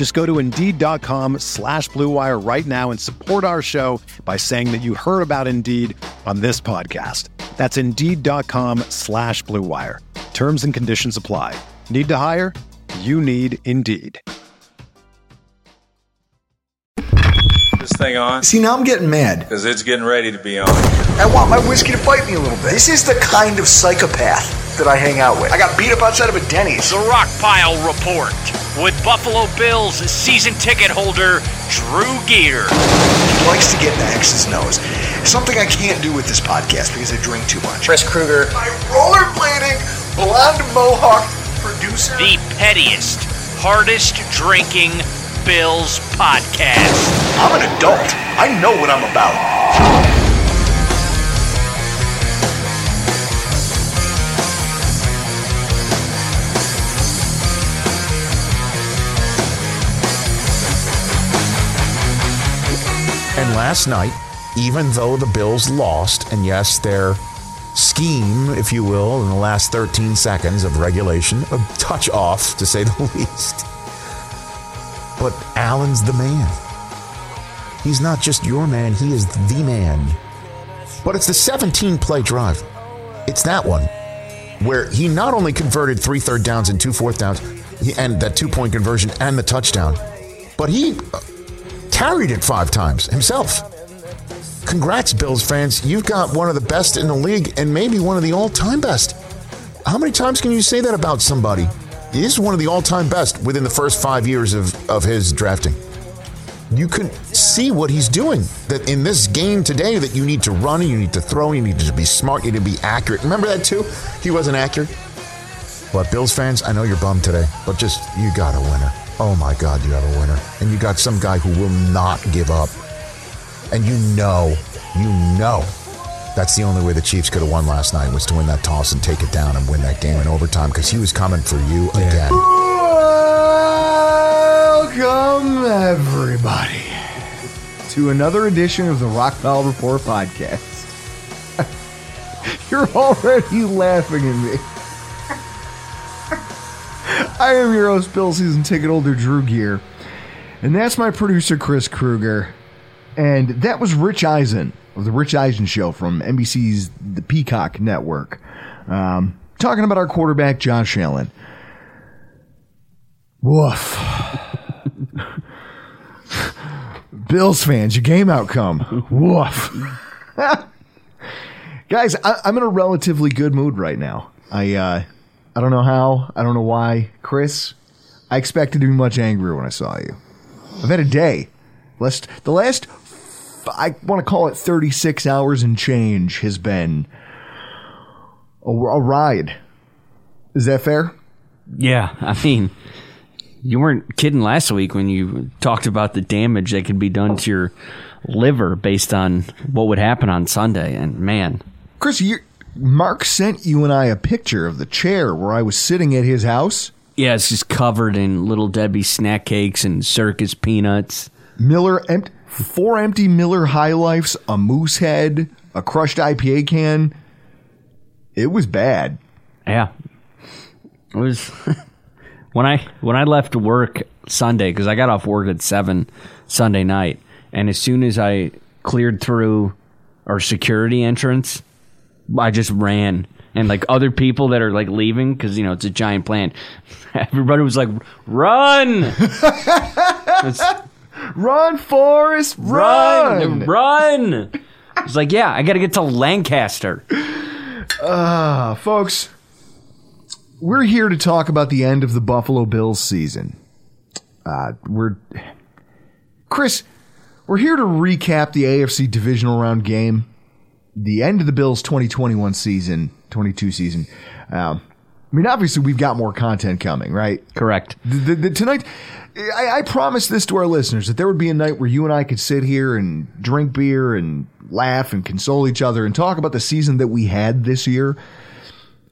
Just go to Indeed.com slash BlueWire right now and support our show by saying that you heard about Indeed on this podcast. That's Indeed.com slash BlueWire. Terms and conditions apply. Need to hire? You need Indeed. this thing on? See, now I'm getting mad. Because it's getting ready to be on. I want my whiskey to bite me a little bit. This is the kind of psychopath that I hang out with. I got beat up outside of a Denny's. The Rockpile Report with Buffalo Bills season ticket holder Drew Gear. He likes to get in the X's nose. Something I can't do with this podcast because I drink too much. Chris Kruger. My rollerblading, blonde mohawk producer. The pettiest, hardest drinking Bills podcast. I'm an adult. I know what I'm about. Last night, even though the Bills lost, and yes, their scheme, if you will, in the last 13 seconds of regulation, a touch off to say the least. But Allen's the man. He's not just your man, he is the man. But it's the 17 play drive. It's that one where he not only converted three third downs and two fourth downs, and that two point conversion and the touchdown, but he carried it five times himself. Congrats, Bills fans. You've got one of the best in the league and maybe one of the all time best. How many times can you say that about somebody? He is one of the all time best within the first five years of, of his drafting. You can see what he's doing. That in this game today, that you need to run, you need to throw, you need to be smart, you need to be accurate. Remember that too? He wasn't accurate. But Bills fans, I know you're bummed today, but just you got a winner. Oh my God, you have a winner. And you got some guy who will not give up. And you know, you know, that's the only way the Chiefs could have won last night was to win that toss and take it down and win that game in overtime because he was coming for you again. Welcome, everybody, to another edition of the Rockpile Report podcast. You're already laughing at me. I am your host, Bill Season Ticket Holder Drew Gear, and that's my producer, Chris Kruger. And that was Rich Eisen of the Rich Eisen Show from NBC's The Peacock Network, um, talking about our quarterback, Josh Allen. Woof. Bills fans, your game outcome. Woof. Guys, I, I'm in a relatively good mood right now. I uh, I don't know how. I don't know why. Chris, I expected to be much angrier when I saw you. I've had a day. Last, the last, I want to call it 36 hours and change has been a, a ride. Is that fair? Yeah, I mean, you weren't kidding last week when you talked about the damage that could be done to your liver based on what would happen on Sunday. And man, Chris, you, Mark sent you and I a picture of the chair where I was sitting at his house. yeah, it's just covered in little Debbie snack cakes and circus peanuts. Miller, four empty Miller High Lifes, a moose head, a crushed IPA can. It was bad. Yeah, it was when I when I left work Sunday because I got off work at seven Sunday night, and as soon as I cleared through our security entrance, I just ran. And like other people that are like leaving because you know it's a giant plant, everybody was like, "Run, It's- Run, Forrest, run! run, run!" I was like, "Yeah, I got to get to Lancaster." Uh, folks, we're here to talk about the end of the Buffalo Bills season. Uh, we're Chris, we're here to recap the AFC divisional round game, the end of the Bills 2021 season, 22 season. Um, I mean, obviously, we've got more content coming, right? Correct. The, the, tonight, I, I promised this to our listeners that there would be a night where you and I could sit here and drink beer and laugh and console each other and talk about the season that we had this year.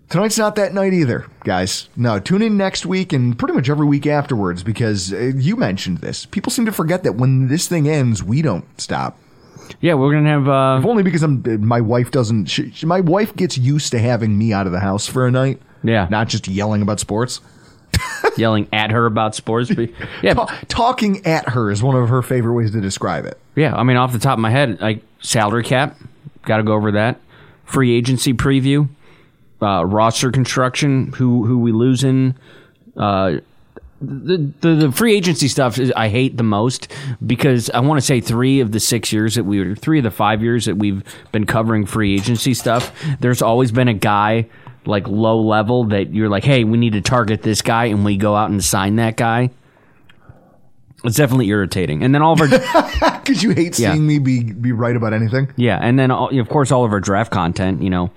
Tonight's not that night either, guys. No, tune in next week and pretty much every week afterwards because uh, you mentioned this. People seem to forget that when this thing ends, we don't stop. Yeah, we're gonna have. Uh, If only because I'm, my wife doesn't. She, she- my wife gets used to having me out of the house for a night. Yeah. not just yelling about sports. yelling at her about sports. But yeah, Ta- talking at her is one of her favorite ways to describe it. yeah. I mean, off the top of my head, like salary cap, got to go over that. Free agency preview, uh, roster construction, who who we losing. Uh, the, the the free agency stuff is I hate the most because I want to say three of the six years that we were three of the five years that we've been covering free agency stuff. There's always been a guy like low level that you're like, hey, we need to target this guy, and we go out and sign that guy. It's definitely irritating. And then all of our Because you hate Yeah. seeing me be be right about anything. yeah, and then all, of course all of our draft content. You know,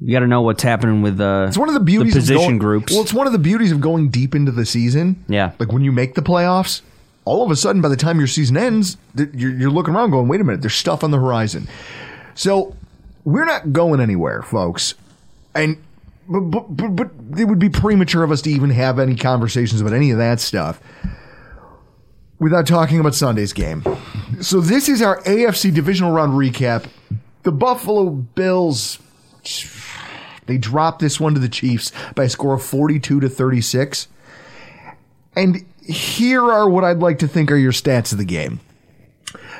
you got to know what's happening with uh, It's one of the beauties position of going, groups. Well, it's one of the beauties of going deep into the season. Yeah. like when you make the playoffs, all of a sudden by the time your season ends, you're, you're looking around going, "Wait a minute, there's stuff on the horizon." So we're not going anywhere, folks, and. But, but, but it would be premature of us to even have any conversations about any of that stuff without talking about Sunday's game. So this is our AFC divisional round recap. The Buffalo Bills they dropped this one to the Chiefs by a score of 42 to 36. And here are what I'd like to think are your stats of the game.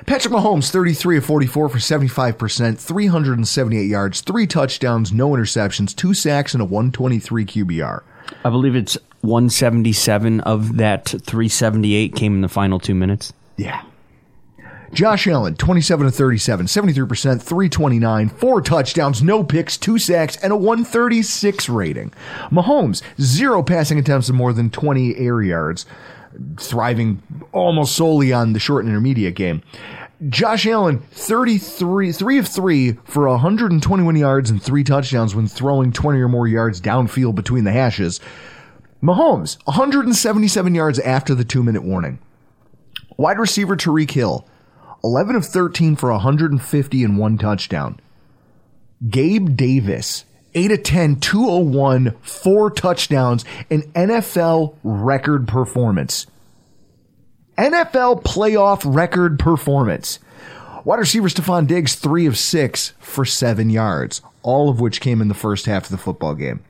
Patrick Mahomes, 33 of 44 for 75%, 378 yards, three touchdowns, no interceptions, two sacks, and a 123 QBR. I believe it's 177 of that 378 came in the final two minutes. Yeah. Josh Allen, 27 to 37, 73%, 329, four touchdowns, no picks, two sacks, and a 136 rating. Mahomes, zero passing attempts of more than 20 air yards, thriving almost solely on the short and intermediate game. Josh Allen, 33, 3 of 3 for 121 yards and three touchdowns when throwing 20 or more yards downfield between the hashes. Mahomes, 177 yards after the two minute warning. Wide receiver Tyreek Hill, 11 of 13 for 150 and one touchdown. Gabe Davis, 8 of 10, 201, four touchdowns, an NFL record performance. NFL playoff record performance. Wide receiver Stefon Diggs, 3 of 6 for 7 yards, all of which came in the first half of the football game.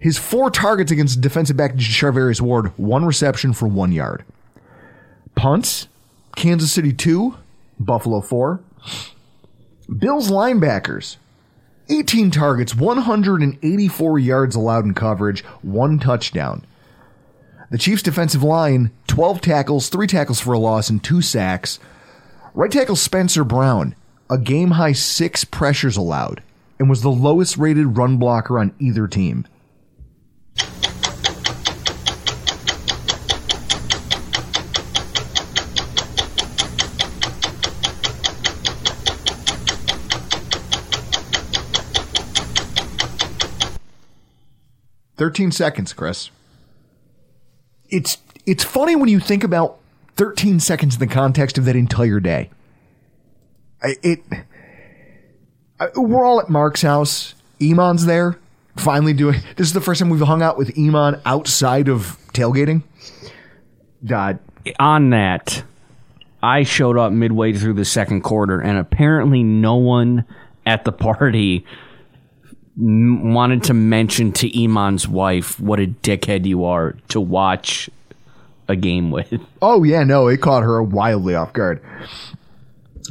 His four targets against defensive back Charvarius Ward, one reception for one yard. Punts, Kansas City 2, Buffalo 4. Bills linebackers, 18 targets, 184 yards allowed in coverage, one touchdown. The Chiefs defensive line, 12 tackles, 3 tackles for a loss, and 2 sacks. Right tackle Spencer Brown, a game high 6 pressures allowed, and was the lowest rated run blocker on either team. Thirteen seconds, Chris. It's it's funny when you think about thirteen seconds in the context of that entire day. I- It. I- We're all at Mark's house. Iman's there. Finally doing. This is the first time we've hung out with Iman outside of tailgating. God, On that, I showed up midway through the second quarter, and apparently no one at the party wanted to mention to Iman's wife what a dickhead you are to watch a game with. Oh yeah, no, it caught her wildly off guard.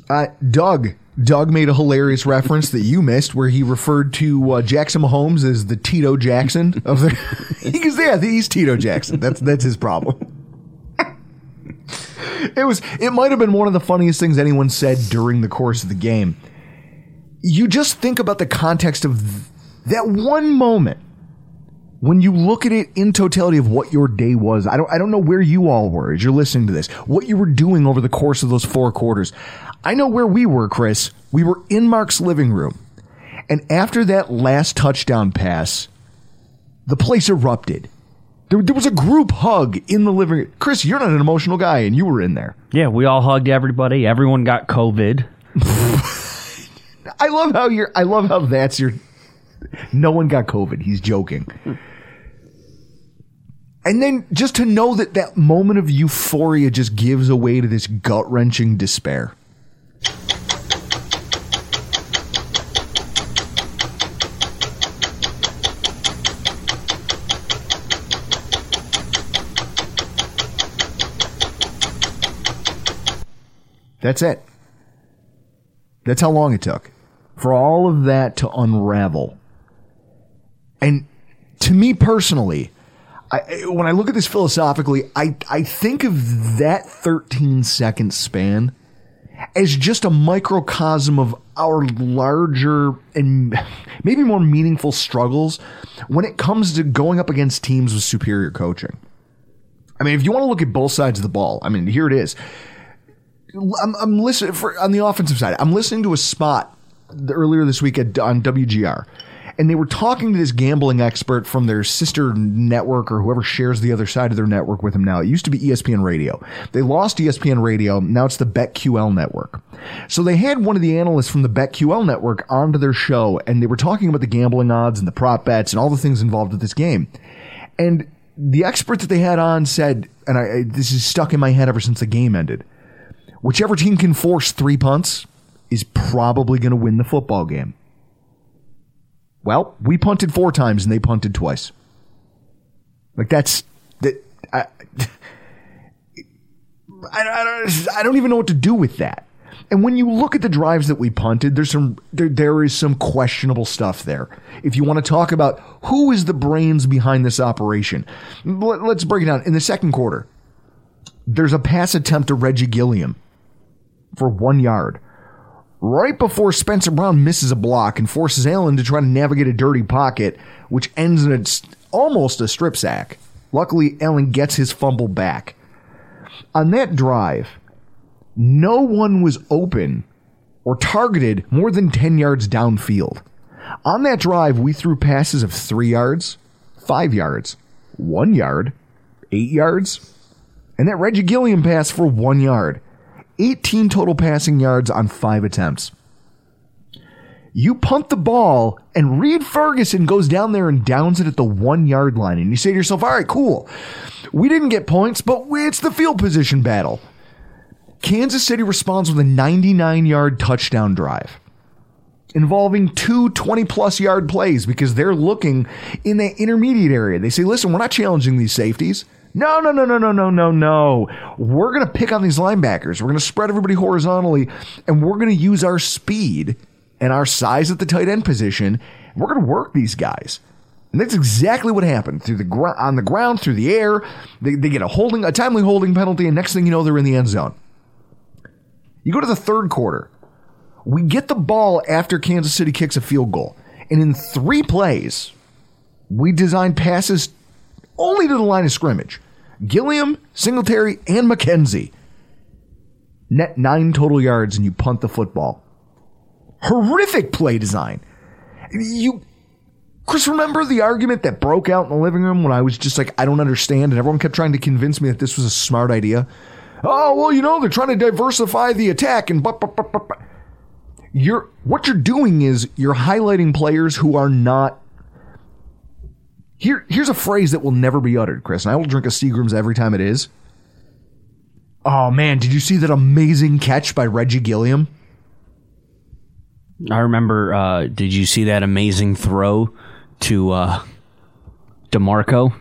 Uh, Doug, Doug made a hilarious reference that you missed, where he referred to uh, Jackson Mahomes as the Tito Jackson of the. Because yeah, he's Tito Jackson. That's that's his problem. it was. It might have been one of the funniest things anyone said during the course of the game. you just think about the context of that one moment when you look at it in totality of what your day was. I don't I don't know where you all were as you're listening to this. What you were doing over the course of those four quarters. I know where we were, Chris. We were in Mark's living room. And after that last touchdown pass, the place erupted. There, there was a group hug in the living room. Chris, you're not an emotional guy, and you were in there. Yeah, we all hugged everybody. Everyone got COVID. I love how you're. I love how that's your. No one got COVID. He's joking. And then just to know that that moment of euphoria just gives away to this gut wrenching despair. That's it. That's how long it took for all of that to unravel. And to me personally, I, when I look at this philosophically, I, I think of that 13 second span as just a microcosm of our larger and maybe more meaningful struggles when it comes to going up against teams with superior coaching. I mean, if you want to look at both sides of the ball, I mean, here it is. I'm, I'm listening for on the offensive side. I'm listening to a spot earlier this week at, on WGR, and they were talking to this gambling expert from their sister network or whoever shares the other side of their network with them now. It used to be ESPN Radio. They lost ESPN Radio. Now it's the BetQL network. So they had one of the analysts from the BetQL network onto their show, and they were talking about the gambling odds and the prop bets and all the things involved with this game. And the expert that they had on said, and I- this is stuck in my head ever since the game ended whichever team can force three punts is probably going to win the football game. Well, we punted four times and they punted twice. Like that's that. I, I, I, don't, I don't even know what to do with that. And when you look at the drives that we punted, there's some there, there is some questionable stuff there. If you want to talk about who is the brains behind this operation, let, let's break it down. In the second quarter, there's a pass attempt to Reggie Gilliam for one yard. Right before Spencer Brown misses a block and forces Allen to try to navigate a dirty pocket, which ends in a, almost a strip sack. Luckily, Allen gets his fumble back. On that drive, no one was open or targeted more than 10 yards downfield. On that drive, we threw passes of three yards, five yards, one yard, eight yards, and that Reggie Gilliam pass for one yard. 18 total passing yards on five attempts. You punt the ball, and Reid Ferguson goes down there and downs it at the one yard line. And you say to yourself, all right, cool. We didn't get points, but it's the field position battle. Kansas City responds with a 99 yard touchdown drive involving two 20 plus yard plays because they're looking in the intermediate area. They say, listen, we're not challenging these safeties. No, no, no, no, no, no, no, no. We're going to pick on these linebackers. We're going to spread everybody horizontally, and we're going to use our speed and our size at the tight end position. And we're going to work these guys. And that's exactly what happened through the gr- on the ground, through the air. They, they get a holding, a timely holding penalty, and next thing you know, they're in the end zone. You go to the third quarter. We get the ball after Kansas City kicks a field goal. And in three plays, we design passes only to the line of scrimmage. Gilliam, Singletary, and McKenzie. Net nine total yards, and you punt the football. Horrific play design. You, Chris, remember the argument that broke out in the living room when I was just like, I don't understand, and everyone kept trying to convince me that this was a smart idea? Oh, well, you know, they're trying to diversify the attack and but, but, but, but, but. You're what you're doing is you're highlighting players who are not here, here's a phrase that will never be uttered, Chris, and I will drink a Seagram's every time it is. Oh man, did you see that amazing catch by Reggie Gilliam? I remember. Uh, did you see that amazing throw to uh, Demarco?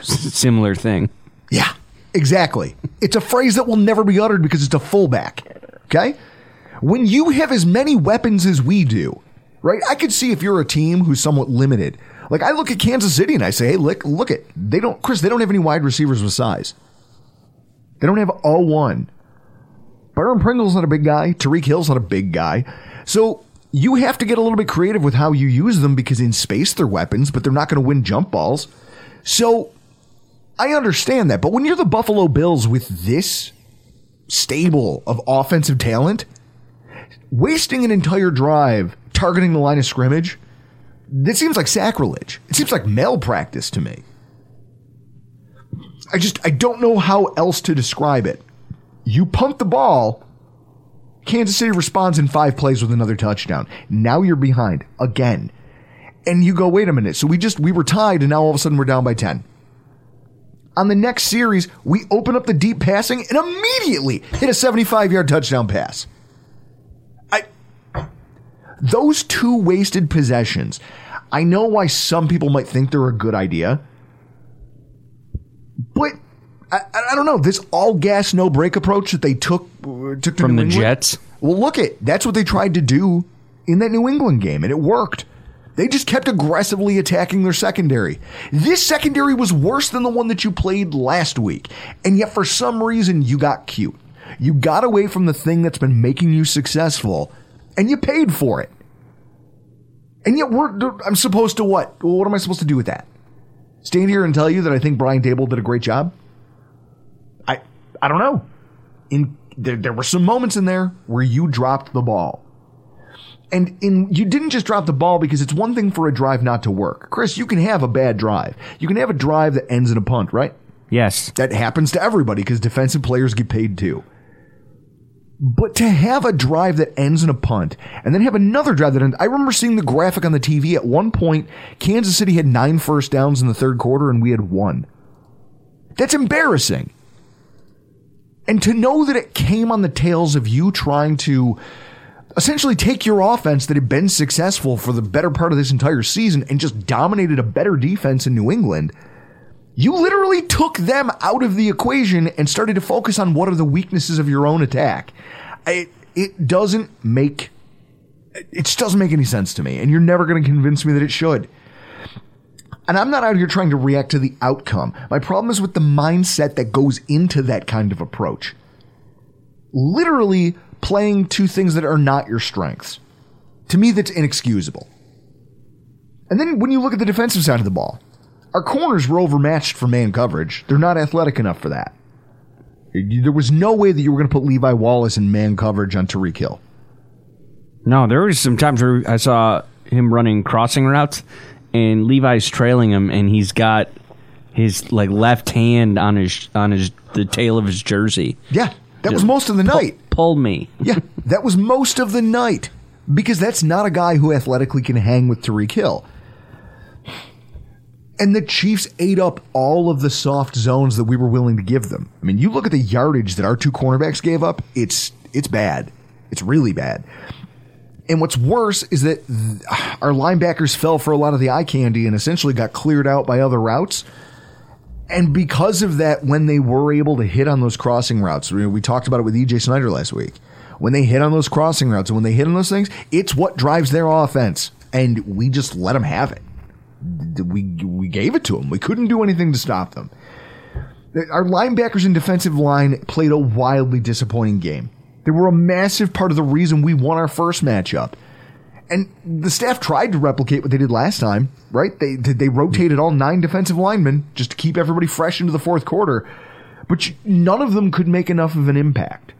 Similar thing. Yeah, exactly. it's a phrase that will never be uttered because it's a fullback. Okay? When you have as many weapons as we do, right? I could see if you're a team who's somewhat limited. Like I look at Kansas City and I say, hey, look, look at they don't, Chris, they don't have any wide receivers with size. They don't have a one. Byron Pringle's not a big guy. Tyreek Hill's not a big guy. So you have to get a little bit creative with how you use them because in space they're weapons, but they're not going to win jump balls. So I understand that. But when you're the Buffalo Bills with this stable of offensive talent, wasting an entire drive targeting the line of scrimmage, this seems like sacrilege. It seems like malpractice to me. I just I don't know how else to describe it. You punt the ball, Kansas City responds in five plays with another touchdown. Now you're behind again. And you go, wait a minute. So we just we were tied and now all of a sudden we're down by 10. On the next series, we open up the deep passing and immediately hit a 75 yard touchdown pass. I those two wasted possessions. I know why some people might think they're a good idea. But I, I don't know this all gas no brake approach that they took uh, took to From New the England. Jets? Well, look it. That's what they tried to do in that New England game, and it worked. They just kept aggressively attacking their secondary. This secondary was worse than the one that you played last week, and yet for some reason you got cute. You got away from the thing that's been making you successful, and you paid for it. And yet we're I'm supposed to what? Well, what am I supposed to do with that? Stand here and tell you that I think Brian Daboll did a great job? I I don't know. In there, there were some moments in there where you dropped the ball. And in you didn't just drop the ball because it's one thing for a drive not to work. Chris, you can have a bad drive. You can have a drive that ends in a punt, right? Yes. That happens to everybody because defensive players get paid too. But to have a drive that ends in a punt and then have another drive that ends, I remember seeing the graphic on the TV at one point, Kansas City had nine first downs in the third quarter and we had one. That's embarrassing. And to know that it came on the tails of you trying to essentially take your offense that had been successful for the better part of this entire season and just dominated a better defense in New England, you literally took them out of the equation and started to focus on what are the weaknesses of your own attack. It, it doesn't make it just doesn't make any sense to me, and you're never going to convince me that it should. And I'm not out here trying to react to the outcome. My problem is with the mindset that goes into that kind of approach. Literally playing two things that are not your strengths. To me, that's inexcusable. And then when you look at the defensive side of the ball, our corners were overmatched for man coverage. They're not athletic enough for that. There was no way that you were going to put Levi Wallace in man coverage on Tyreek Hill. No, there was some times where I saw him running crossing routes, and Levi's trailing him, and he's got his like left hand on his on his the tail of his jersey. Yeah, that was most of the pull- night. Pull me. Yeah, that was most of the night because that's not a guy who athletically can hang with Tyreek Hill. And the Chiefs ate up all of the soft zones that we were willing to give them. I mean, you look at the yardage that our two cornerbacks gave up, it's it's bad. It's really bad. And what's worse is that th- our linebackers fell for a lot of the eye candy and essentially got cleared out by other routes. And because of that, when they were able to hit on those crossing routes, we talked about it with EJ Snyder last week. When they hit on those crossing routes and when they hit on those things, it's what drives their offense. And we just let them have it. We, we gave it to them. We couldn't do anything to stop them. Our linebackers and defensive line played a wildly disappointing game. They were a massive part of the reason we won our first matchup. And the staff tried to replicate what they did last time, right? They they rotated all nine defensive linemen just to keep everybody fresh into the fourth quarter, but none of them could make enough of an impact.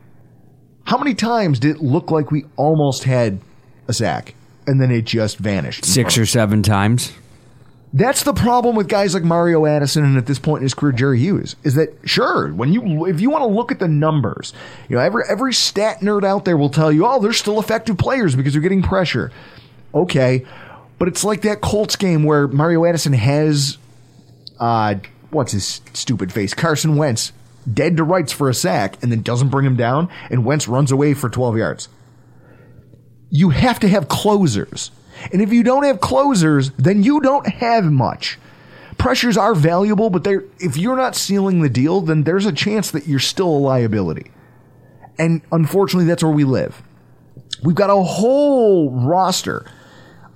How many times did it look like we almost had a sack and then it just vanished? Six or seven times. That's the problem with guys like Mario Addison and at this point in his career Jerry Hughes is that sure when you if you want to look at the numbers you know every every stat nerd out there will tell you oh they're still effective players because they're getting pressure okay but it's like that Colts game where Mario Addison has uh what's his stupid face Carson Wentz dead to rights for a sack and then doesn't bring him down and Wentz runs away for 12 yards you have to have closers. And if you don't have closers, then you don't have much. Pressures are valuable, but they're, if you're not sealing the deal, then there's a chance that you're still a liability. And unfortunately, that's where we live. We've got a whole roster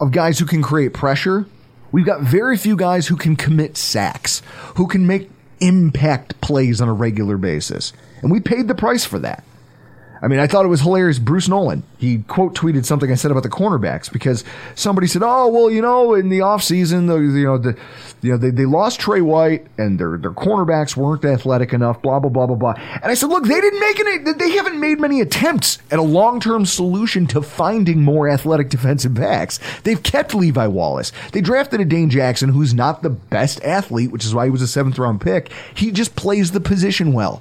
of guys who can create pressure. We've got very few guys who can commit sacks, who can make impact plays on a regular basis. And we paid the price for that. I mean, I thought it was hilarious. Bruce Nolan, he quote tweeted something I said about the cornerbacks because somebody said, "Oh, well, you know, in the offseason, the you know the you know they, they lost Trey White and their their cornerbacks weren't athletic enough, blah blah blah blah blah." And I said, "Look, they didn't make any they haven't made many attempts at a long-term solution to finding more athletic defensive backs. They've kept Levi Wallace. They drafted a Dane Jackson who's not the best athlete, which is why he was a 7th round pick. He just plays the position well.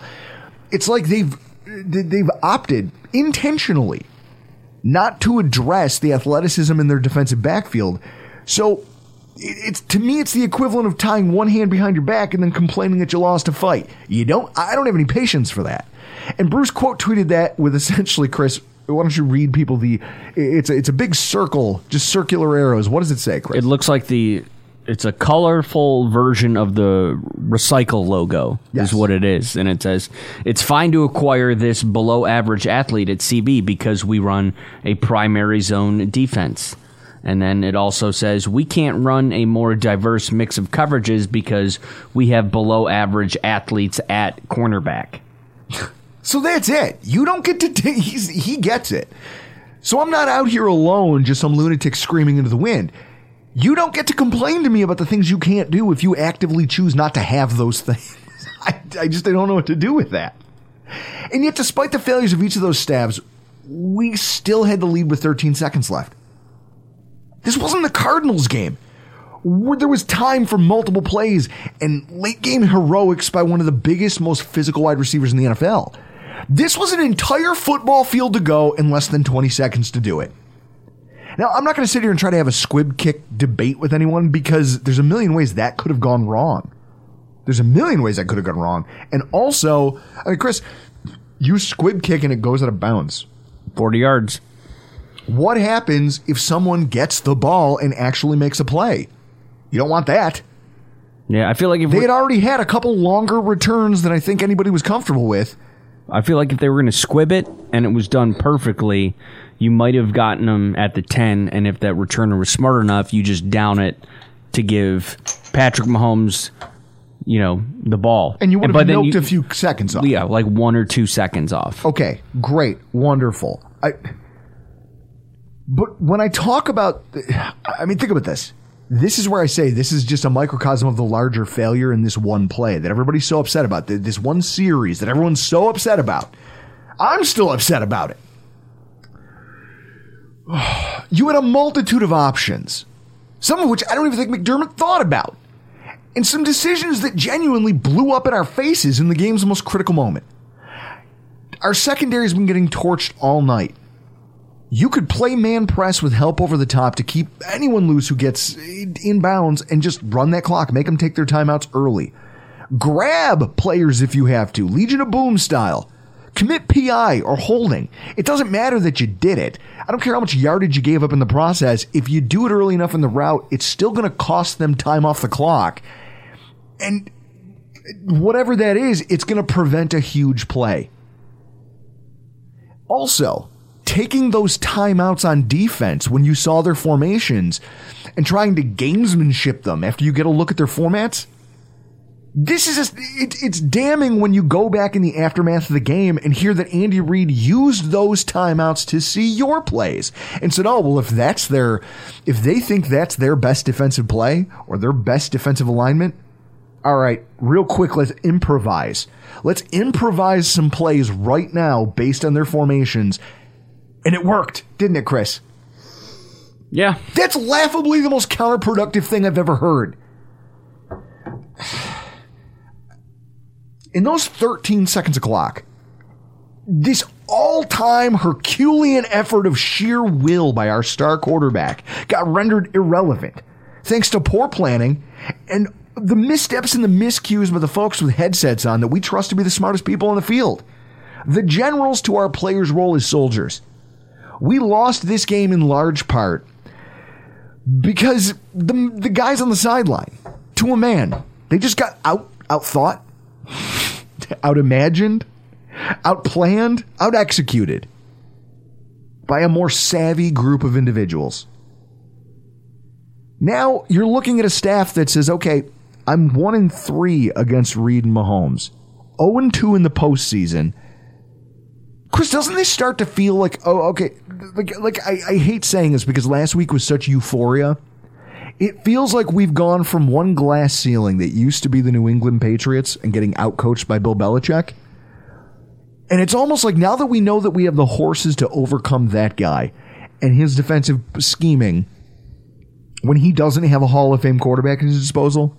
It's like they've they've opted intentionally not to address the athleticism in their defensive backfield. So it's to me it's the equivalent of tying one hand behind your back and then complaining that you lost a fight. You don't I don't have any patience for that. And Bruce quote tweeted that with essentially Chris why don't you read people the it's a, it's a big circle just circular arrows. What does it say, Chris? It looks like the it's a colorful version of the recycle logo Yes. is what it is and it says it's fine to acquire this below average athlete at cb because we run a primary zone defense and then it also says we can't run a more diverse mix of coverages because we have below average athletes at cornerback So that's it. You don't get to. T- he's, he gets it. So I'm not out here alone, just some lunatic screaming into the wind. You don't get to complain to me about the things you can't do if you actively choose not to have those things. I, I just I don't know what to do with that. And yet, despite the failures of each of those stabs, we still had the lead with 13 seconds left. This wasn't the Cardinals game there was time for multiple plays and late game heroics by one of the biggest, most physical wide receivers in the NFL. This was an entire football field to go in less than 20 seconds to do it. Now, I'm not going to sit here and try to have a squib kick debate with anyone because there's a million ways that could have gone wrong. There's a million ways that could have gone wrong. And also, I mean, Chris, you squib kick and it goes out of bounds. 40 yards What happens if someone gets the ball and actually makes a play? You don't want that. yeah i feel like if They had already had a couple longer returns than I think anybody was comfortable with. I feel like if they were going to squib it and it was done perfectly, you might have gotten them at the 10. And if that returner was smart enough, you just down it to give Patrick Mahomes, you know, the ball. And you would have milked you- a few seconds off. Yeah, like one or two seconds off. Okay, great, wonderful. I, but when I talk about, I mean, think about this. This is where I say this is just a microcosm of the larger failure in this one play that everybody's so upset about. This one series that everyone's so upset about. I'm still upset about it. You had a multitude of options, some of which I don't even think McDermott thought about, and some decisions that genuinely blew up in our faces in the game's most critical moment our secondary's been getting torched all night. You could play man press with help over the top to keep anyone loose who gets inbounds and just run that clock, make them take their timeouts early. Grab players if you have to, Legion of Boom style. Commit PI or holding. It doesn't matter that you did it. I don't care how much yardage you gave up in the process. If you do it early enough in the route, it's still going to cost them time off the clock. And whatever that is, it's going to prevent a huge play. Also, taking those timeouts on defense when you saw their formations and trying to gamesmanship them after you get a look at their formats. This is just, it, it's damning when you go back in the aftermath of the game and hear that Andy Reid used those timeouts to see your plays and said, "Oh well, if that's their, if they think that's their best defensive play or their best defensive alignment, all right, real quick, let's improvise. Let's improvise some plays right now based on their formations. And it worked, didn't it, Chris? Yeah. That's laughably the most counterproductive thing I've ever heard. In those 13 seconds of clock, this all time Herculean effort of sheer will by our star quarterback got rendered irrelevant thanks to poor planning and the missteps and the miscues by the folks with headsets on that we trust to be the smartest people on the field. The generals to our players' role as soldiers. We lost this game in large part because the, the guys on the sideline, to a man, they just got out outthought, out imagined, outplanned, out executed by a more savvy group of individuals. Now you're looking at a staff that says, okay, I'm one in three against Reid and Mahomes, 0 and 2 in the postseason. Chris, doesn't this start to feel like oh okay, like like I, I hate saying this because last week was such euphoria. It feels like we've gone from one glass ceiling that used to be the New England Patriots and getting outcoached by Bill Belichick. And it's almost like now that we know that we have the horses to overcome that guy and his defensive scheming, when he doesn't have a Hall of Fame quarterback at his disposal,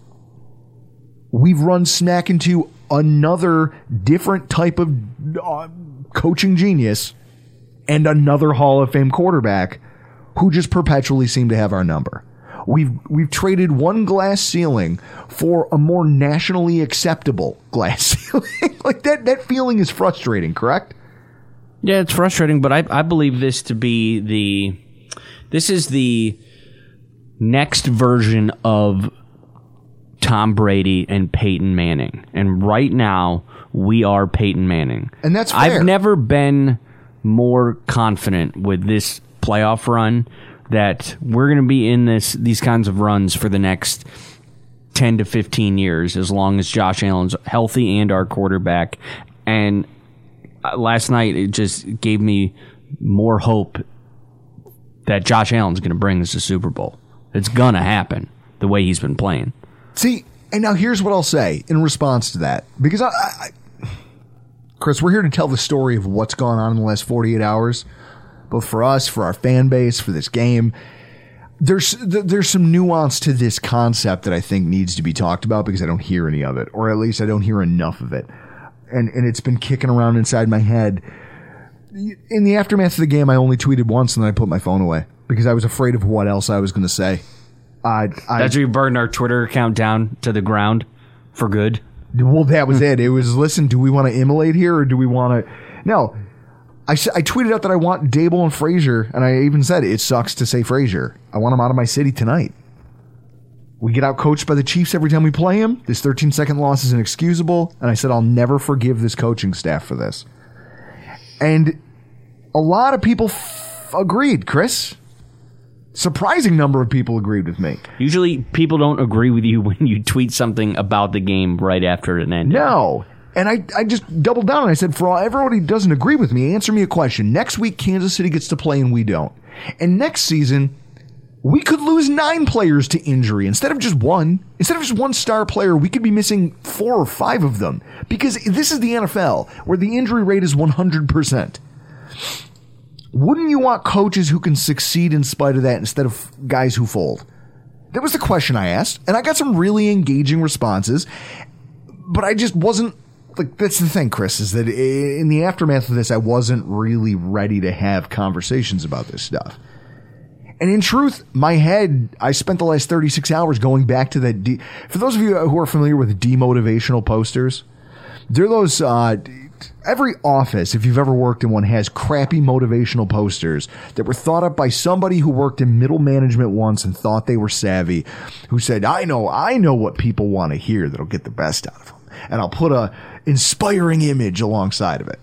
we've run smack into another different type of uh, coaching genius and another Hall of Fame quarterback who just perpetually seem to have our number. We've we've traded one glass ceiling for a more nationally acceptable glass ceiling. like that that feeling is frustrating, correct? Yeah, it's frustrating, but I, I believe this to be the this is the next version of Tom Brady and Peyton Manning. And right now, we are Peyton Manning. And that's fair. I've never been more confident with this playoff run that we're going to be in this these kinds of runs for the next 10 to 15 years as long as Josh Allen's healthy and our quarterback. And uh, last night it just gave me more hope that Josh Allen's going to bring us to Super Bowl. It's going to happen the way he's been playing. See, and now here's what I'll say in response to that. Because I, I, Chris, we're here to tell the story of what's gone on in the last 48 hours, both for us, for our fan base, for this game. There's there's some nuance to this concept that I think needs to be talked about because I don't hear any of it, or at least I don't hear enough of it, and and it's been kicking around inside my head. In the aftermath of the game, I only tweeted once and then I put my phone away because I was afraid of what else I was going to say. I, I That's where you burned our Twitter account down to the ground for good. Well, that was it. It was listen. Do we want to immolate here, or do we want to? No, I, I tweeted out that I want Daboll and Frazier, and I even said it sucks to say Frazier. I want him out of my city tonight. We get out coached by the Chiefs every time we play him. This 13 second loss is inexcusable, and I said I'll never forgive this coaching staff for this. And a lot of people f- agreed, Chris. Surprising number of people agreed with me. Usually, people don't agree with you when you tweet something about the game right after it ended. No. And I, I just doubled down and I said, for all, who doesn't agree with me, answer me a question. Next week, Kansas City gets to play and we don't. And next season, we could lose nine players to injury instead of just one. Instead of just one star player, we could be missing four or five of them because this is the NFL where the injury rate is 100%. Wouldn't you want coaches who can succeed in spite of that instead of guys who fold? That was the question I asked, and I got some really engaging responses, but I just wasn't like that's the thing, Chris, is that in the aftermath of this, I wasn't really ready to have conversations about this stuff. And in truth, my head, I spent the last 36 hours going back to that. De- For those of you who are familiar with demotivational posters, they're those, uh, every office, if you've ever worked in one, has crappy motivational posters that were thought up by somebody who worked in middle management once and thought they were savvy, who said, I know, I know what people want to hear that'll get the best out of them. And I'll put a inspiring image alongside of it.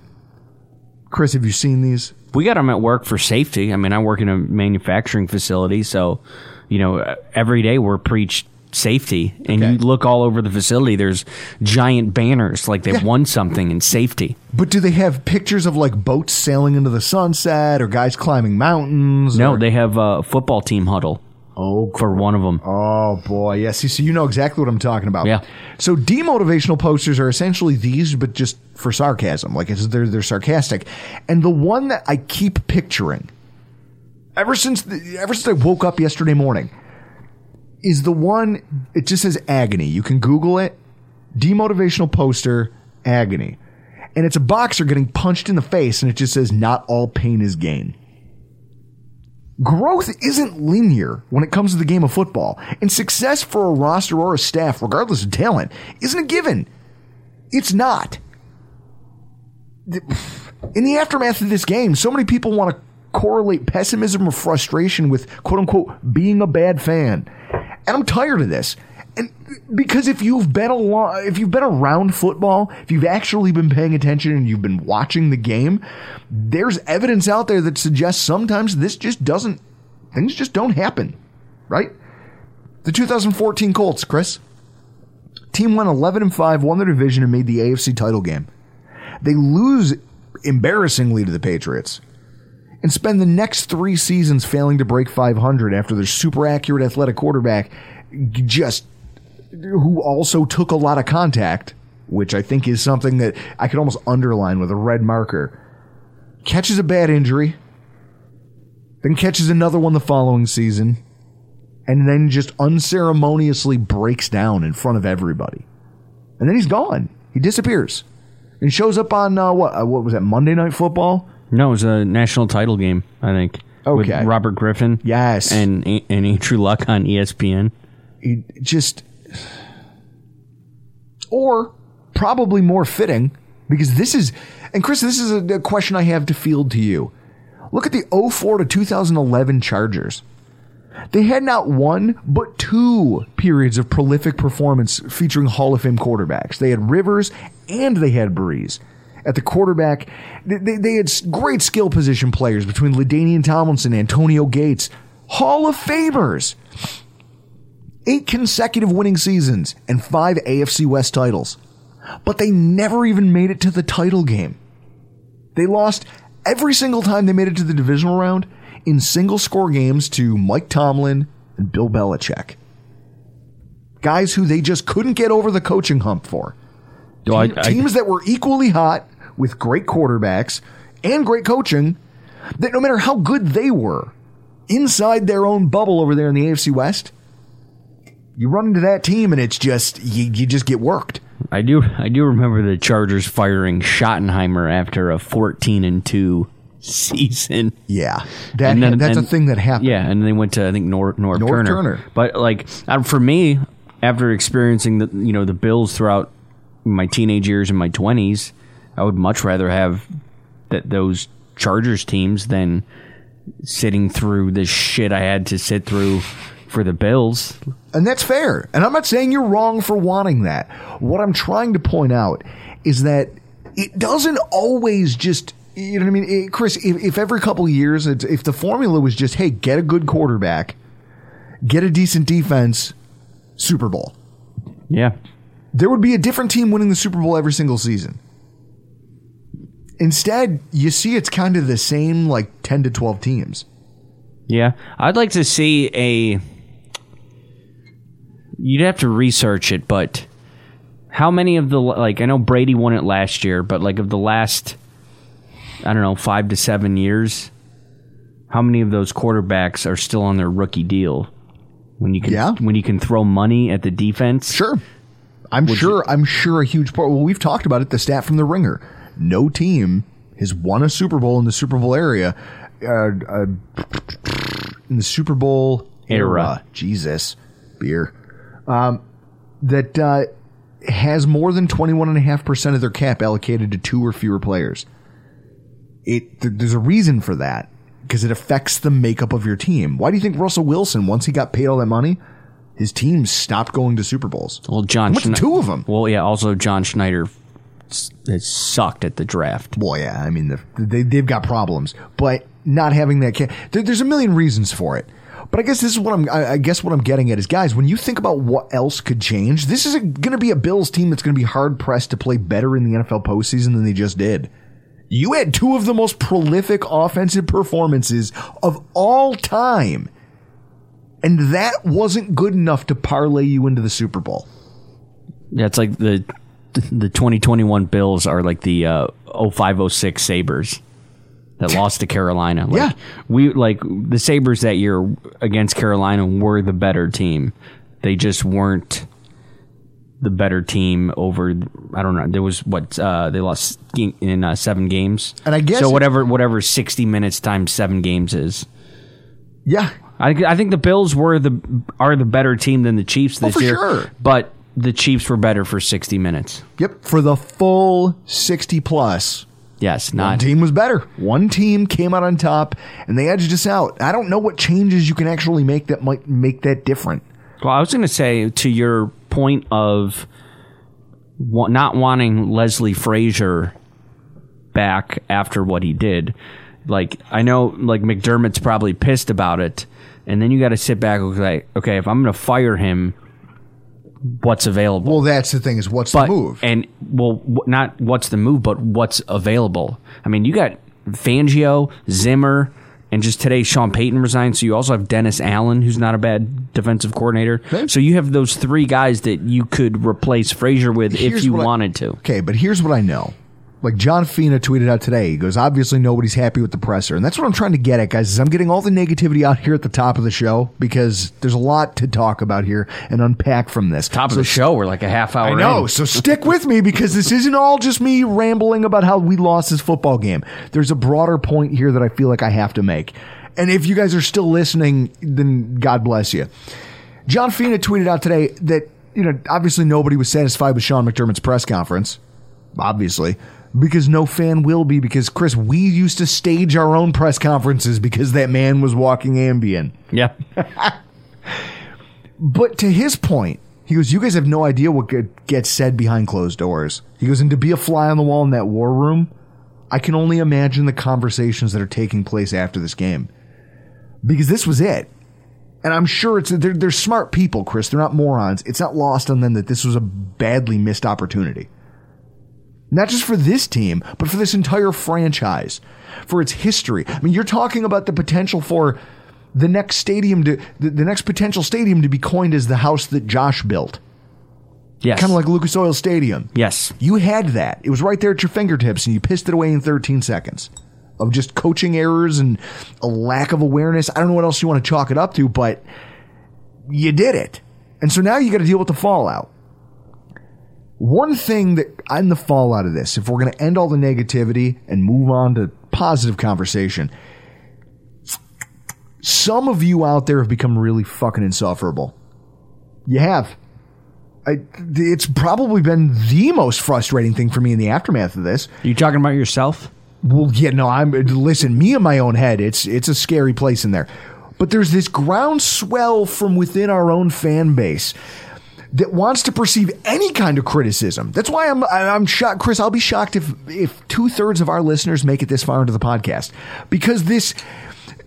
Chris, have you seen these? We got them at work for safety. I mean, I work in a manufacturing facility, so you know, every day we're preached safety, and Okay. you look all over the facility. There's giant banners like they Yeah. won something in safety. But do they have pictures of like boats sailing into the sunset or guys climbing mountains? No, or- they have a football team huddle. Oh, for one of them. Oh boy, yes. See, so you know exactly what I'm talking about. Yeah. So demotivational posters are essentially these, but just for sarcasm. Like it's, they're they're sarcastic, and the one that I keep picturing ever since the, ever since I woke up yesterday morning is the one. It just says agony. You can Google it. Demotivational poster agony, and it's a boxer getting punched in the face, and it just says not all pain is gain growth isn't linear when it comes to the game of football, and success for a roster or a staff, regardless of talent, isn't a given. It's not. In the aftermath of this game, so many people want to correlate pessimism or frustration with quote unquote being a bad fan. And I'm tired of this. And because if you've been along, if you've been around football, if you've actually been paying attention and you've been watching the game, there's evidence out there that suggests sometimes this just doesn't, things just don't happen, right? The 2014 Colts, Chris. Team went 11 and 5, won their division, and made the AFC title game. They lose embarrassingly to the Patriots, and spend the next three seasons failing to break 500 after their super accurate athletic quarterback just who also took a lot of contact, which I think is something that I could almost underline with a red marker, catches a bad injury, then catches another one the following season, and then just unceremoniously breaks down in front of everybody. And then he's gone. He disappears. And shows up on uh, what uh, what was that Monday Night Football? No, it was a national title game, I think. Okay. With Robert Griffin. Yes. And and Andrew Luck on ESPN. He just or probably more fitting because this is and Chris this is a, a question I have to field to you. Look at the 04 to 2011 Chargers. They had not one, but two periods of prolific performance featuring Hall of Fame quarterbacks. They had Rivers and they had Brees. At the quarterback, they, they, had great skill position players between LaDainian Tomlinson, Antonio Gates, Hall of Famers. Eight consecutive winning seasons and five AFC West titles. But they never even made it to the title game. They lost every single time they made it to the divisional round in single score games to Mike Tomlin and Bill Belichick. Guys who they just couldn't get over the coaching hump for. Do I- I- teams that were equally hot with great quarterbacks and great coaching, that no matter how good they were inside their own bubble over there in the AFC West, you run into that team and it's just you, you just get worked. I do I do remember the Chargers firing Schottenheimer after a 14 and 2 season. Yeah, that And then- that's a thing that happened. Yeah, and they went to I think Norv Norv, Norv Turner. Turner. But like uh, for me, after experiencing the you know the Bills throughout my teenage years and my twenties, I would much rather have that those Chargers teams than sitting through the shit I had to sit through for the Bills. And that's fair. And I'm not saying you're wrong for wanting that. What I'm trying to point out is that it doesn't always just, you know what I mean? Eh, Chris, if, if every couple years, it's, if the formula was just, hey, get a good quarterback, get a decent defense, Super Bowl, Yeah. there would be a different team winning the Super Bowl every single season. Instead, you see it's kind of the same, like 10 to 12 teams. Yeah, I'd like to see a. You'd have to research it, but how many of the like I know Brady won it last year, but like of the last, I don't know, five to seven years, how many of those quarterbacks are still on their rookie deal? When you can, Yeah. when you can throw money at the defense, Sure. I'm sure. I'm sure a huge part. Well, we've talked about it. The stat from the Ringer: no team has won a Super Bowl in the Super Bowl area. Uh, uh, in the Super Bowl era, Era. Jesus, beer. Um, that uh, has more than 21.5% of their cap allocated to two or fewer players. It th- there's a reason for that because it affects the makeup of your team. Why do you think Russell Wilson, once he got paid all that money, his team stopped going to Super Bowls? well, John, What's Schne- two of them? Well, yeah, also John Schneider has sucked at the draft. Well, yeah, I mean, the, they, they've got problems, but not having that, ca- there, there's a million reasons for it. But I guess this is what I'm. I guess what I'm getting at is, guys, when you think about what else could change, this is going to be a Bills team that's going to be hard pressed to play better in the NFL postseason than they just did. You had two of the most prolific offensive performances of all time, and that wasn't good enough to parlay you into the Super Bowl. Yeah, it's like the the 2021 Bills are like the uh, 0506 Sabres that lost to Carolina. Like, Yeah. we like the Sabres that year against Carolina were the better team. They just weren't the better team over. I don't know. There was what uh, they lost in uh, seven games, And I guess- so. Whatever, whatever, 60 minutes times seven games is. Yeah, I, I think the Bills were the are the better team than the Chiefs Oh, this for year, sure. but the Chiefs were better for 60 minutes. yep, for the full sixty plus. Yes, One not team was better. One team came out on top, and they edged us out. I don't know what changes you can actually make that might make that different. Well, I was going to say to your point of not wanting Leslie Frazier back after what he did. Like I know, like McDermott's probably pissed about it, and then you got to sit back and say, okay, if I'm going to fire him, what's available. Well, that's the thing is what's but the move? and well, not what's the move, but what's available. I mean, you got Fangio, Zimmer, and just today Sean Payton resigned. So you also have Dennis Allen, who's not a bad defensive coordinator. Okay. So you have those three guys that you could replace Frazier with if you what I- wanted to. Okay, but here's what I know. Like John Fina tweeted out today, he goes, obviously nobody's happy with the presser. And that's what I'm trying to get at, guys, is I'm getting all the negativity out here at the top of the show because there's a lot to talk about here and unpack from this. Top So of the show, we're like a half hour. I know. in. So stick with me because this isn't all just me rambling about how we lost this football game. There's a broader point here that I feel like I have to make. And if you guys are still listening, then God bless you. John Fina tweeted out today that, you know, obviously nobody was satisfied with Sean McDermott's press conference. Obviously. Because no fan will be. Because, Chris, we used to stage our own press conferences because that man was walking Ambien. Yeah. But to his point, he goes, "You guys have no idea what gets said behind closed doors." He goes, "And to be a fly on the wall in that war room, I can only imagine the conversations that are taking place after this game, because this was it." And I'm sure it's they're, they're smart people, Chris. They're not morons. It's not lost on them that this was a badly missed opportunity. Not just for this team, but for this entire franchise, for its history. I mean, you're talking about the potential for the next stadium to the, the next potential stadium to be coined as the house that Josh built. Yes. Kind of like Lucas Oil Stadium. Yes. You had that. It was right there at your fingertips and you pissed it away in 13 seconds of just coaching errors and a lack of awareness. I don't know what else you want to chalk it up to, but you did it. And so now you got to deal with the fallout. One thing that I'm the fallout of this, if we're going to end all the negativity and move on to positive conversation, some of you out there have become really fucking insufferable. You have. I, it's probably been the most frustrating thing for me in the aftermath of this. Are you talking about yourself? Well, yeah, no, I'm listen, me in my own head, it's it's a scary place in there. But there's this groundswell from within our own fan base that wants to perceive any kind of criticism. That's why I'm I'm shocked, Chris. I'll be shocked if if two thirds of our listeners make it this far into the podcast because this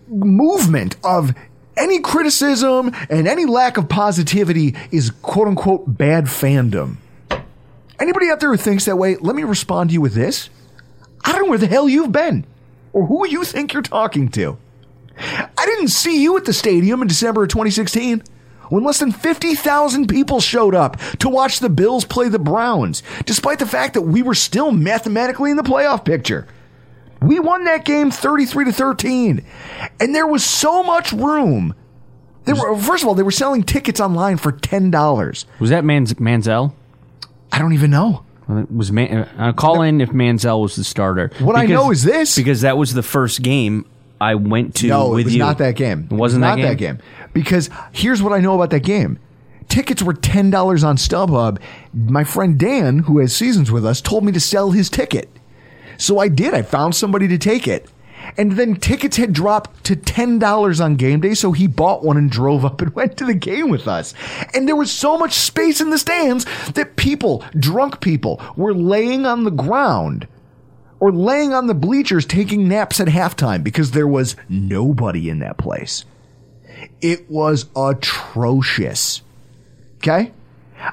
movement of any criticism and any lack of positivity is quote unquote bad fandom. Anybody out there who thinks that way, let me respond to you with this. I don't know where the hell you've been or who you think you're talking to. I didn't see you at the stadium in December of 2016 when less than 50,000 people showed up to watch the Bills play the Browns, despite the fact that we were still mathematically in the playoff picture. We won that game 33 to 13. And there was so much room. They were, first of all, they were selling tickets online for $10. Was that Manz- Manziel? I don't even know. Was Man- uh, call in if Manziel was the starter? What I know is this. because that was the first game I went to No, with it was you. not that game. It wasn't not that game? Because here's what I know about that game. Tickets were ten dollars on StubHub. My friend Dan, who has seasons with us, told me to sell his ticket. So I did. I found somebody to take it. And then tickets had dropped to $10 on game day, so he bought one and drove up and went to the game with us. And there was so much space in the stands that people, drunk people, were laying on the ground or laying on the bleachers taking naps at halftime because there was nobody in that place. It was atrocious. Okay?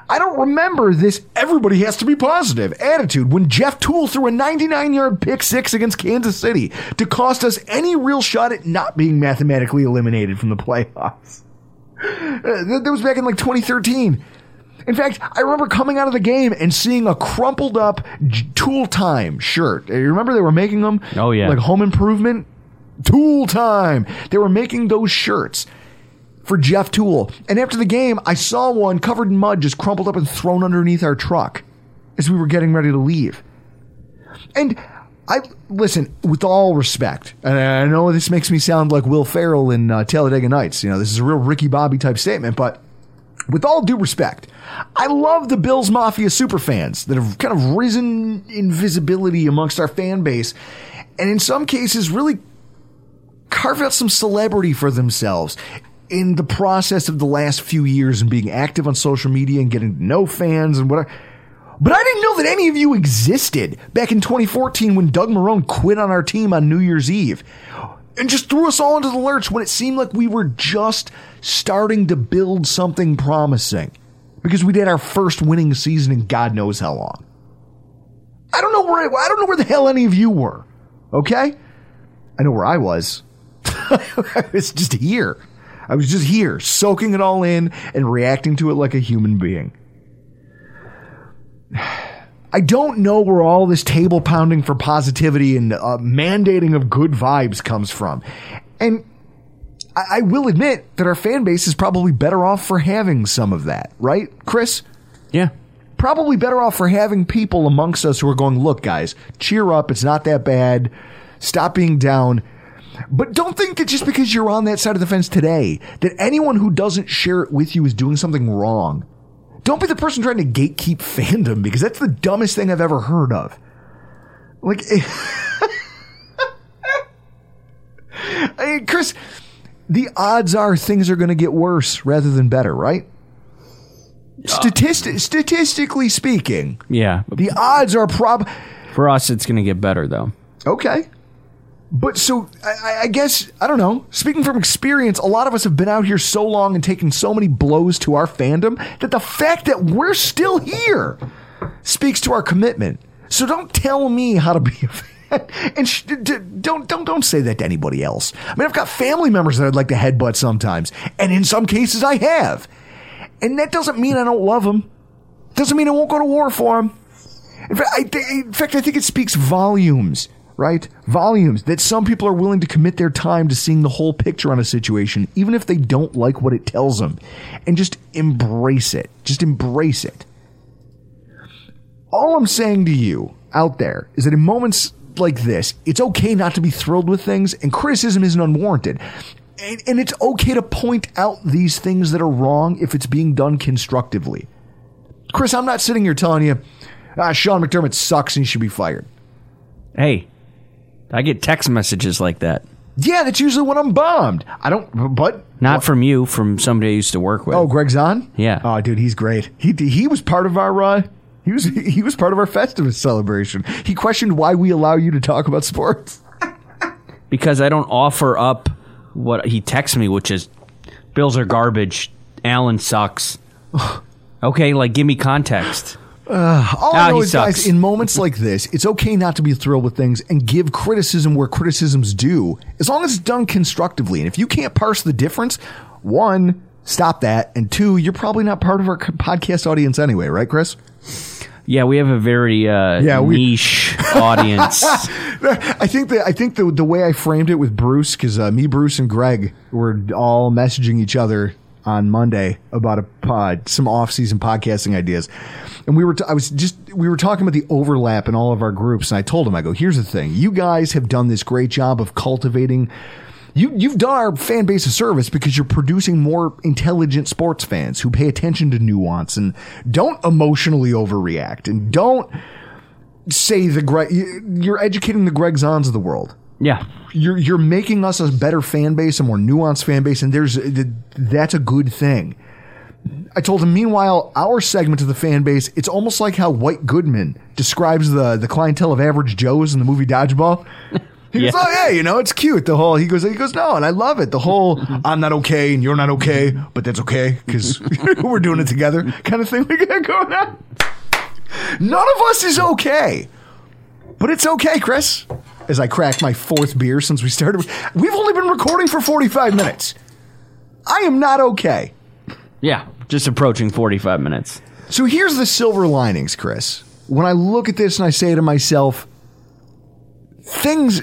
I don't remember this everybody has to be positive attitude when Jeff Tuel threw a 99 yard pick six against Kansas City to cost us any real shot at not being mathematically eliminated from the playoffs. Uh, That that was back in like 2013. In fact, I remember coming out of the game and seeing a crumpled up Tool Time shirt. You remember they were making them? Oh, yeah. Like home improvement? Tool Time. They were making those shirts for Jeff Tuel. And after the game, I saw one covered in mud just crumpled up and thrown underneath our truck as we were getting ready to leave. And I listen with all respect, and I know this makes me sound like Will Ferrell in uh, Talladega Nights. You know, this is a real Ricky Bobby type statement, but with all due respect, I love the Bills Mafia superfans that have kind of risen in visibility amongst our fan base, and in some cases, really carved out some celebrity for themselves in the process of the last few years and being active on social media and getting to know fans and whatever. But I didn't know that any of you existed back in 2014 when Doug Marrone quit on our team on New Year's Eve and just threw us all into the lurch when it seemed like we were just starting to build something promising. because we did our first winning season in God knows how long. I don't know where I don't know where the hell any of you were. Okay? I know where I was. I was just here. I was just here, soaking it all in and reacting to it like a human being. I don't know where all this table pounding for positivity and uh, mandating of good vibes comes from. And I, I will admit that our fan base is probably better off for having some of that, right, Chris? Yeah. Probably better off for having people amongst us who are going, look, guys, cheer up. It's not that bad. Stop being down. But don't think that just because you're on that side of the fence today, that anyone who doesn't share it with you is doing something wrong. Don't be the person trying to gatekeep fandom because that's the dumbest thing I've ever heard of. Like, I mean, Chris, the odds are things are going to get worse rather than better, right? Statistic, statistically speaking, Yeah. the odds are prob. For us, it's going to get better, though. Okay. But so I- I, guess I don't know. Speaking from experience, a lot of us have been out here so long and taken so many blows to our fandom that the fact that we're still here speaks to our commitment. So don't tell me how to be a fan, and sh- d- don't don't don't say that to anybody else. I mean, I've got family members that I'd like to headbutt sometimes, and in some cases I have, and that doesn't mean I don't love them. Doesn't mean I won't go to war for them. In fact, I in fact, I think it speaks volumes, right? Volumes that some people are willing to commit their time to seeing the whole picture on a situation, even if they don't like what it tells them, and just embrace it. Just embrace it. All I'm saying to you out there is that in moments like this, it's okay not to be thrilled with things, and criticism isn't unwarranted. And, and it's okay to point out these things that are wrong if it's being done constructively. Chris, I'm not sitting here telling you, ah, Sean McDermott sucks and he should be fired. Hey, I get text messages like that. Yeah, that's usually when I'm bombed. I don't, but Not from you, from somebody I used to work with. oh, Greg Zahn. Yeah. Oh, dude, he's great. He he was part of our uh, he was he was part of our Festivus celebration. He questioned why we allow you to talk about sports. because I don't offer up what he texts me, which is Bills are garbage, Allen sucks. okay, like give me context. All Ah, I know is, guys, in moments like this, it's okay not to be thrilled with things and give criticism where criticism's due, as long as it's done constructively. And if you can't parse the difference, one, stop that, and two, you're probably not part of our podcast audience anyway, right, Chris? Yeah, we have a very uh, Yeah, we- niche audience. I think that I think the the way I framed it with Bruce, because uh, me, Bruce, and Greg were all messaging each other on Monday about a pod, some off season podcasting ideas, and we were t- I was just we were talking about the overlap in all of our groups, and I told him I go, here's the thing, you guys have done this great job of cultivating. You, you've done our fan base a service because you're producing more intelligent sports fans who pay attention to nuance and don't emotionally overreact and don't say the Greg. you- You're educating the Greg Zons of the world. Yeah, You're you're making us a better fan base, a more nuanced fan base, and there's that's a good thing. I told him. Meanwhile, our segment of the fan base, it's almost like how White Goodman describes the the clientele of average Joes in the movie Dodgeball. He goes, Yeah. "Oh yeah, you know, it's cute." The whole he goes, he goes, "No," and I love it. The whole "I'm not okay" and "You're not okay," but that's okay because we're doing it together, kind of thing we got going on. None of us is okay. But it's okay, Chris. As I crack my fourth beer since we started. We've only been recording for 45 minutes. I am not okay. yeah, just approaching forty-five minutes. So here's the silver linings, Chris. When I look at this and I say to myself, things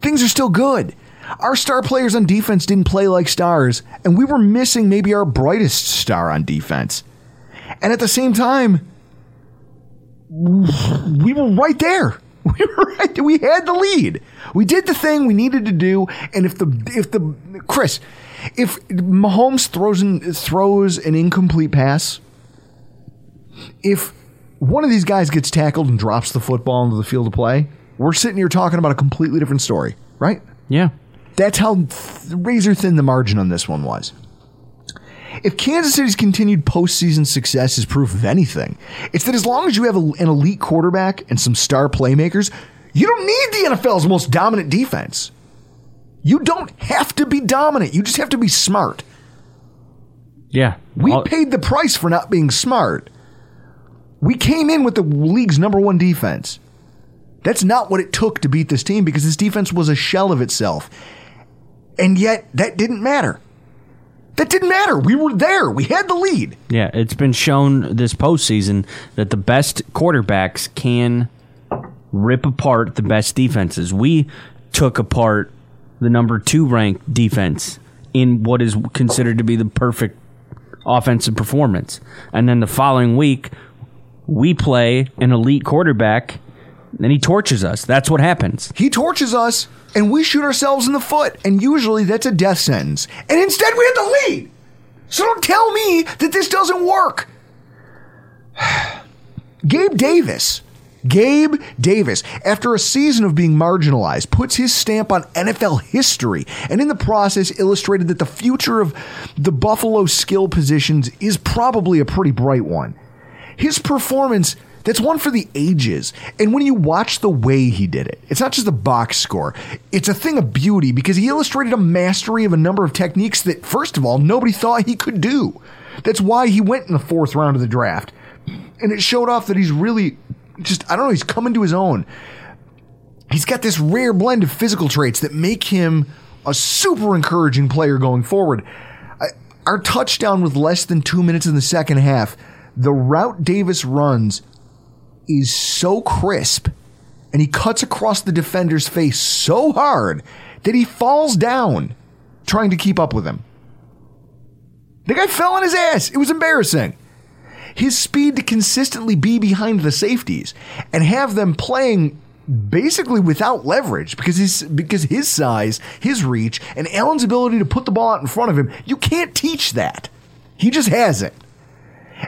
things are still good. Our star players on defense didn't play like stars, and we were missing maybe our brightest star on defense. And at the same time, we were right there. We were right. We had the lead. We did the thing we needed to do. And if the if the Chris, if Mahomes throws an, throws an incomplete pass, if one of these guys gets tackled and drops the football into the field of play, we're sitting here talking about a completely different story, right? Yeah, That's how th- razor thin the margin on this one was. If Kansas City's continued postseason success is proof of anything, it's that as long as you have a, an elite quarterback and some star playmakers, you don't need the NFL's most dominant defense. You don't have to be dominant. You just have to be smart. Yeah. We All- paid the price for not being smart. We came in with the league's number one defense. That's not what it took to beat this team because this defense was a shell of itself. And yet, that didn't matter. That didn't matter. We were there. We had the lead. Yeah, it's been shown this postseason that the best quarterbacks can rip apart the best defenses. We took apart the number two ranked defense in what is considered to be the perfect offensive performance. And then the following week, we play an elite quarterback and he torches us. That's what happens. He torches us, and we shoot ourselves in the foot. And usually that's a death sentence. And instead, we had the lead. So don't tell me that this doesn't work. Gabe Davis. Gabe Davis, after a season of being marginalized, puts his stamp on NFL history and in the process illustrated that the future of the Buffalo skill positions is probably a pretty bright one. His performance, that's one for the ages. And when you watch the way he did it, it's not just a box score, it's a thing of beauty because he illustrated a mastery of a number of techniques that, first of all, nobody thought he could do. That's why he went in the fourth round of the draft. And it showed off that he's really just, I don't know, he's coming to his own. He's got this rare blend of physical traits that make him a super encouraging player going forward. Our touchdown with less than two minutes in the second half, the route Davis runs is so crisp and he cuts across the defender's face so hard that he falls down trying to keep up with him. The guy fell on his ass. It was embarrassing. His speed to consistently be behind the safeties and have them playing basically without leverage because his because his size, his reach, and Allen's ability to put the ball out in front of him, you can't teach that. He just has it.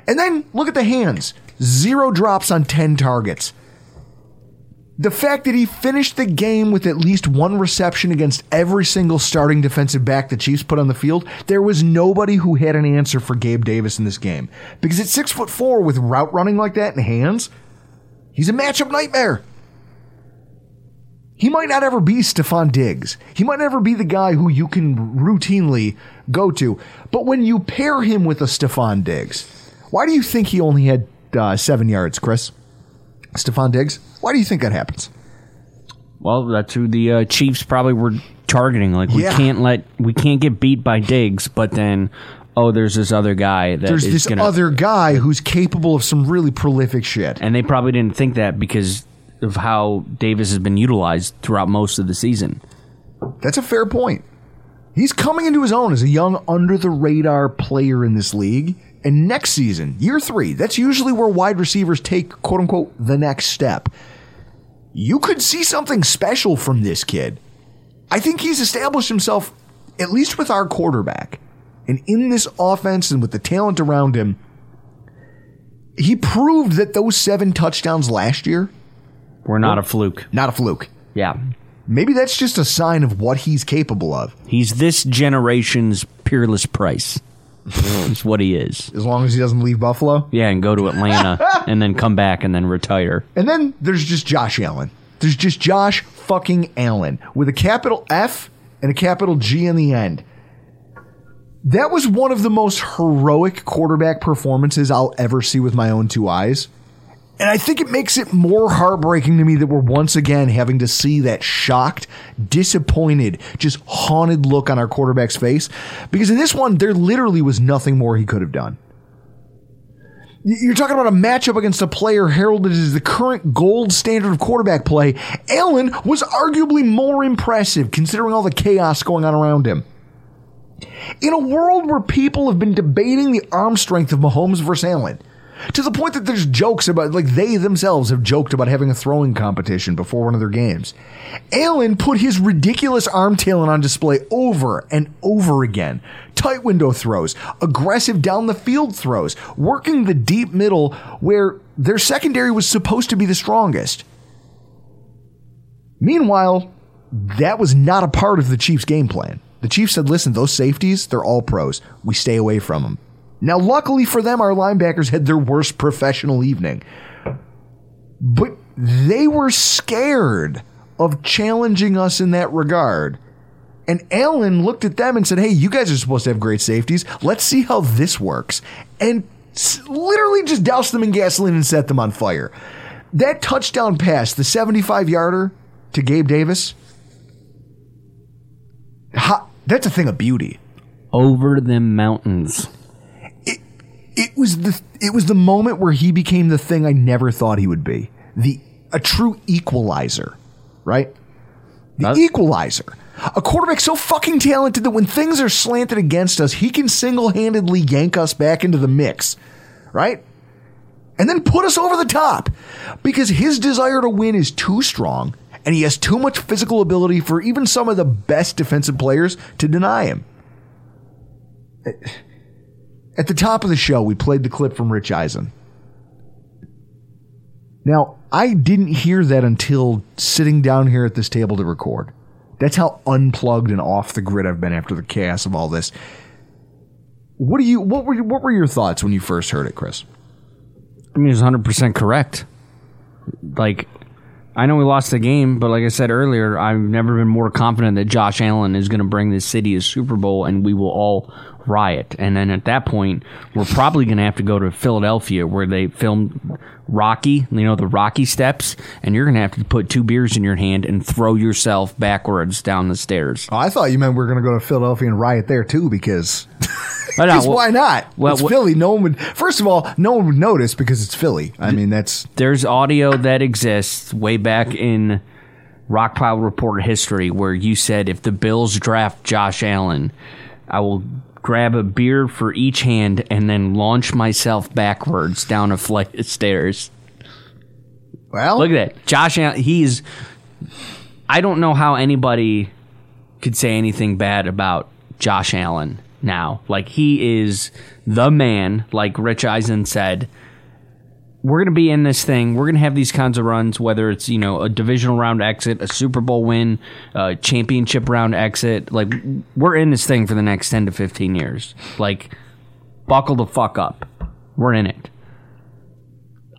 And then look at the hands. Zero drops on 10 targets. The fact that he finished the game with at least one reception against every single starting defensive back the Chiefs put on the field, there was nobody who had an answer for Gabe Davis in this game. Because at six foot four with route running like that in hands, he's a matchup nightmare. He might not ever be Stefon Diggs. He might never be the guy who you can routinely go to. But when you pair him with a Stefon Diggs, why do you think he only had uh, seven yards, Chris? Stefon Diggs? Why do you think that happens? Well, that's who the uh, Chiefs probably were targeting. Like we Yeah. can't let we can't get beat by Diggs, but then oh, there's this other guy that There's is this gonna, other guy who's capable of some really prolific shit. and they probably didn't think that because of how Davis has been utilized throughout most of the season. That's a fair point. He's coming into his own as a young, under the radar player in this league. And next season, year three, that's usually where wide receivers take, quote unquote, the next step. You could see something special from this kid. I think he's established himself, at least with our quarterback, and in this offense and with the talent around him. He proved that those seven touchdowns last year, We're not a fluke. not a fluke. Yeah. Maybe that's just a sign of what he's capable of. He's this generation's Peerless Price. Is what he is. As long as he doesn't leave Buffalo. Yeah, and go to Atlanta and then come back and then retire. And then there's just Josh Allen. There's just Josh fucking Allen with a capital F and a capital G in the end. That was one of the most heroic quarterback performances I'll ever see with my own two eyes. And I think it makes it more heartbreaking to me that we're once again having to see that shocked, disappointed, just haunted look on our quarterback's face. Because in this one, there literally was nothing more he could have done. You're talking about a matchup against a player heralded as the current gold standard of quarterback play. Allen was arguably more impressive considering all the chaos going on around him. In a world where people have been debating the arm strength of Mahomes versus Allen, to the point that there's jokes about, like they themselves have joked about having a throwing competition before one of their games. Allen put his ridiculous arm talent on display over and over again. Tight window throws, aggressive down the field throws, working the deep middle where their secondary was supposed to be the strongest. Meanwhile, that was not a part of the Chiefs' game plan. The Chiefs said, listen, those safeties, they're all pros. We stay away from them. Now, luckily for them, our linebackers had their worst professional evening. But they were scared of challenging us in that regard. And Allen looked at them and said, Hey, you guys are supposed to have great safeties. Let's see how this works. And literally just doused them in gasoline and set them on fire. That touchdown pass, the 75 yarder to Gabe Davis, ha, that's a thing of beauty. Over them mountains. It was the it was the moment where he became the thing I never thought he would be. The a true equalizer, right? The equalizer. A quarterback so fucking talented that when things are slanted against us, he can single-handedly yank us back into the mix, right? And then put us over the top because his desire to win is too strong and he has too much physical ability for even some of the best defensive players to deny him. At the top of the show, we played the clip from Rich Eisen. Now, I didn't hear that until sitting down here at this table to record. That's how unplugged and off the grid I've been after the chaos of all this. What do you what were what were your thoughts when you first heard it, Chris? I mean, he's 100% correct. Like, I know we lost the game, but like I said earlier, I've never been more confident that Josh Allen is going to bring this city a Super Bowl and we will all riot. And then at that point, we're probably going to have to go to Philadelphia where they filmed Rocky, you know, the Rocky steps, and you're going to have to put two beers in your hand and throw yourself backwards down the stairs. Oh, I thought you meant we are going to go to Philadelphia and riot there too, because because well- why not? well, it's wh- Philly. No one would. First of all, no one would notice because it's Philly. I mean, that's there's audio that exists way back in Rockpile Report history where you said if the Bills draft Josh Allen, I will grab a beer for each hand and then launch myself backwards down a flight of stairs. well. Look at that. Josh uh, he's. I don't know how anybody could say anything bad about Josh Allen now. Like, he is the man, like Rich Eisen said. We're going to be in this thing. We're going to have these kinds of runs, whether it's, you know, a divisional round exit, a Super Bowl win, a championship round exit. Like, we're in this thing for the next 10 to 15 years. Like, buckle the fuck up. We're in it.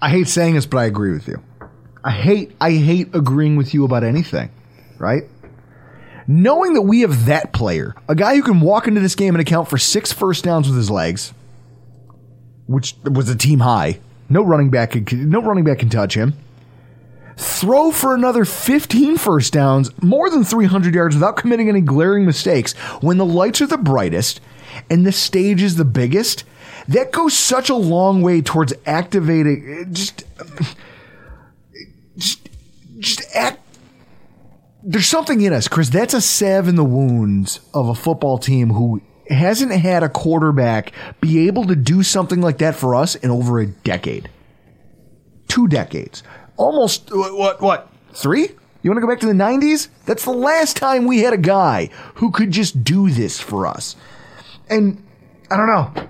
I hate saying this, but I agree with you. I hate I hate agreeing with you about anything, right? Knowing that we have that player, a guy who can walk into this game and account for six first downs with his legs, which was a team high. No running back, can- no running back can touch him. Throw for another 15 first downs, more than 300 yards without committing any glaring mistakes. When the lights are the brightest and the stage is the biggest, that goes such a long way towards activating. Just, just, just act. There's something in us, Chris. That's a salve in the wounds of a football team who hasn't had a quarterback be able to do something like that for us in over a decade. Two decades. Almost, what, what, what three? You want to go back to the 90s? That's the last time we had a guy who could just do this for us. And I don't know.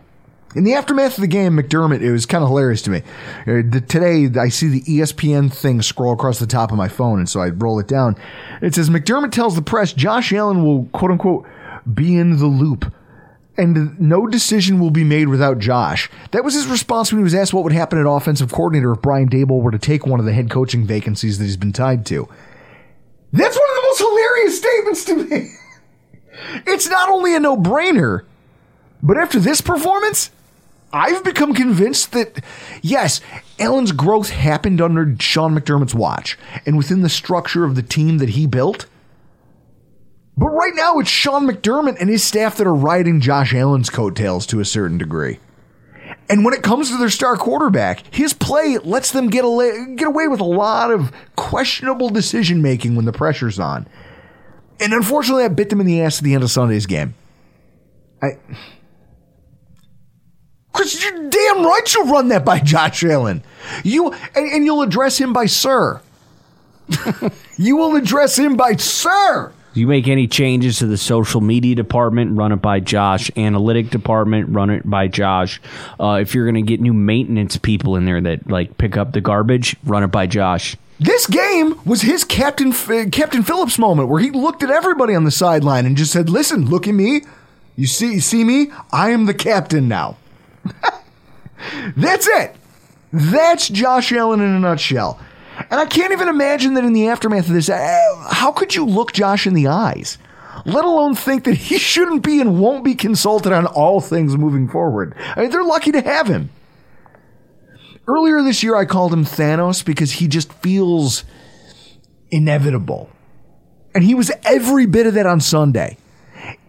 In the aftermath of the game, McDermott, it was kind of hilarious to me. Uh, today, I see the ESPN thing scroll across the top of my phone, and so I roll it down. It says McDermott tells the press Josh Allen will, quote unquote, be in the loop, and no decision will be made without Josh. That was his response when he was asked what would happen at offensive coordinator if Brian Daboll were to take one of the head coaching vacancies that he's been tied to. That's one of the most hilarious statements to me. It's not only a no brainer, but after this performance, I've become convinced that, yes, Allen's growth happened under Sean McDermott's watch and within the structure of the team that he built. But right now, it's Sean McDermott and his staff that are riding Josh Allen's coattails to a certain degree. And when it comes to their star quarterback, his play lets them get, away, get away with a lot of questionable decision making when the pressure's on. And unfortunately, that bit them in the ass at the end of Sunday's game. I. Chris, you're damn right you'll run that by Josh Allen. You and, and you'll address him by sir. you will address him by sir. You make any changes to the social media department, run it by Josh. Analytic department, run it by Josh. Uh, if you're going to get new maintenance people in there that like pick up the garbage, run it by Josh. This game was his Captain F- Captain Phillips moment where he looked at everybody on the sideline and just said, "Listen, look at me. You see, you see me? I am the captain now." That's it. That's Josh Allen in a nutshell. And I can't even imagine that in the aftermath of this, uh, how could you look Josh in the eyes? let alone think that he shouldn't be and won't be consulted on all things moving forward. I mean, they're lucky to have him. Earlier this year, I called him Thanos because he just feels inevitable. And he was every bit of that on Sunday.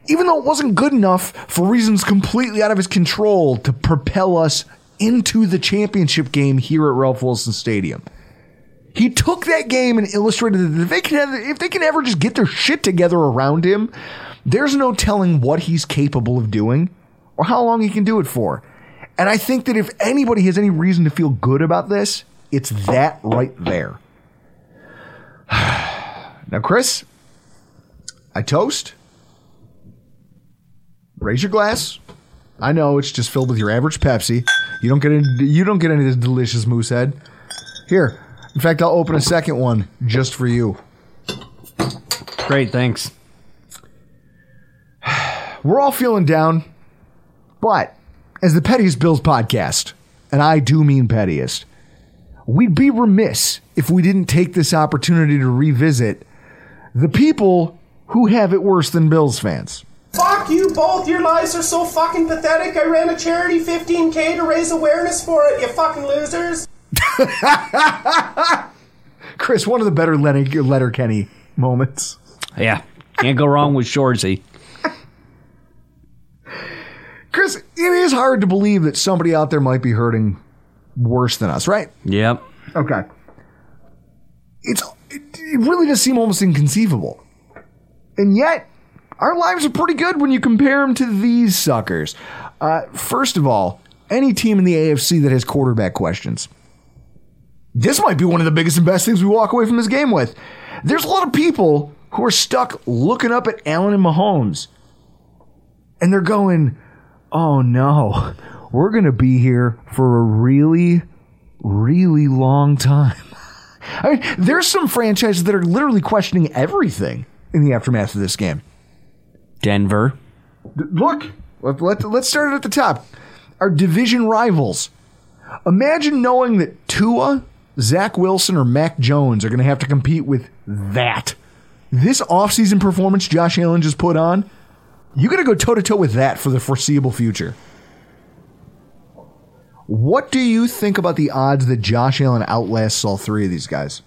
Even though it wasn't good enough for reasons completely out of his control to propel us into the championship game here at Ralph Wilson Stadium. He took that game and illustrated that if they can, if they can ever just get their shit together around him, there's no telling what he's capable of doing or how long he can do it for. And I think that if anybody has any reason to feel good about this, it's that right there. now, Chris, I toast. Raise your glass. I know it's just filled with your average Pepsi. You don't get any, you don't get any of this delicious Moosehead. Here, in fact, I'll open a second one just for you. Great, thanks. We're all feeling down, but as the Pettiest Bills podcast, and I do mean pettiest, we'd be remiss if we didn't take this opportunity to revisit the people who have it worse than Bills fans. Fuck you both. Your lives are so fucking pathetic. I ran a charity 15k to raise awareness for it, you fucking losers. Chris, one of the better Letter, Letterkenny moments. Yeah, can't go wrong with Shoresy. Chris, it is hard to believe that somebody out there might be hurting worse than us, right? Yep. Okay. It's it, it really does seem almost inconceivable. And yet, our lives are pretty good when you compare them to these suckers. Uh, first of all, any team in the AFC that has quarterback questions. This might be one of the biggest and best things we walk away from this game with. There's a lot of people who are stuck looking up at Allen and Mahomes. And they're going, oh no, we're going to be here for a really, really long time. I mean, there's some franchises that are literally questioning everything in the aftermath of this game. Denver. Look, let, let's start it at the top. Our division rivals. Imagine knowing that Tua, Zach Wilson, or Mac Jones are going to have to compete with that. This offseason performance Josh Allen just put on, you got to go toe to toe with that for the foreseeable future. What do you think about the odds that Josh Allen outlasts all three of these guys?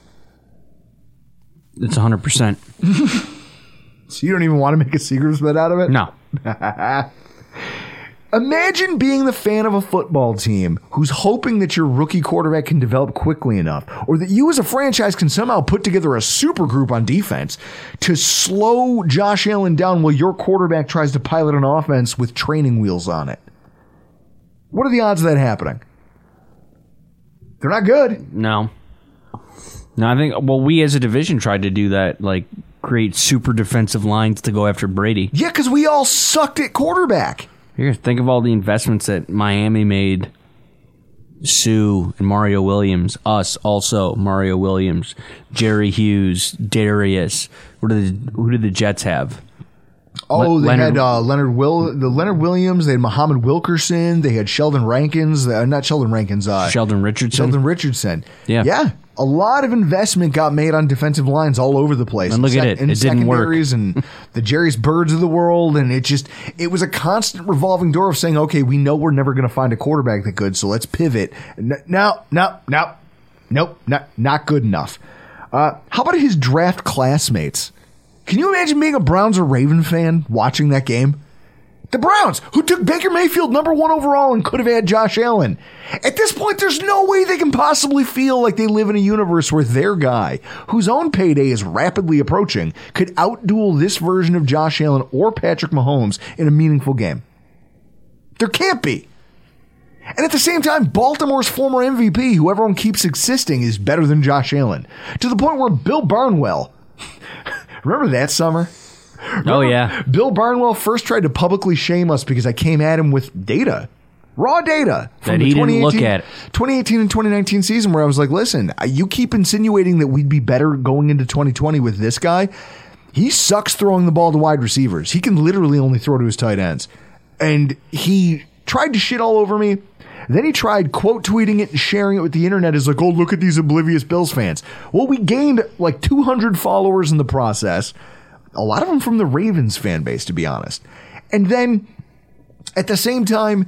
It's 100%. So you don't even want to make a secret bet out of it? No. Imagine being the fan of a football team who's hoping that your rookie quarterback can develop quickly enough, or that you as a franchise can somehow put together a super group on defense to slow Josh Allen down while your quarterback tries to pilot an offense with training wheels on it. What are the odds of that happening? They're not good. No. No, I think, well, we as a division tried to do that, like create super defensive lines to go after Brady. Yeah, because we all sucked at quarterback. Here, think of all the investments that Miami made. Suh and Mario Williams, us also Mario Williams, Jerry Hughes, Dareus. What did the, who did the Jets have? Oh, they Leonard- had uh, Leonard Will, the Leonard Williams. They had Muhammad Wilkerson. They had Sheldon Rankins. Uh, not Sheldon Rankins. Uh, Sheldon Richardson. Sheldon Richardson. Yeah. yeah. A lot of investment got made on defensive lines all over the place. And look at it. in It didn't work. secondaries and the Jairus Byrds of the world, and it just it was a constant revolving door of saying, okay, we know we're never going to find a quarterback that good, so let's pivot. No, no, no, nope, not not good enough. Uh, how about his draft classmates? Can you imagine being a Browns or Raven fan watching that game? The Browns, who took Baker Mayfield number one overall and could have had Josh Allen. At this point, there's no way they can possibly feel like they live in a universe where their guy, whose own payday is rapidly approaching, could outduel this version of Josh Allen or Patrick Mahomes in a meaningful game. There can't be. And at the same time, Baltimore's former MVP, who everyone keeps insisting is better than Josh Allen, to the point where Bill Barnwell, remember that summer? Oh yeah, Bill Barnwell first tried to publicly shame us because I came at him with data, raw data That he didn't look 2018 at. 2018 and 2019 season, where I was like, listen, you keep insinuating that we'd be better going into 2020 with this guy. He sucks throwing the ball to wide receivers. He can literally only throw to his tight ends. And he tried to shit all over me. Then he tried quote tweeting it and sharing it with the internet as like, oh, look at these oblivious Bills fans. Well, we gained like 200 followers in the process. A lot of them from the Ravens fan base, to be honest. And then at the same time,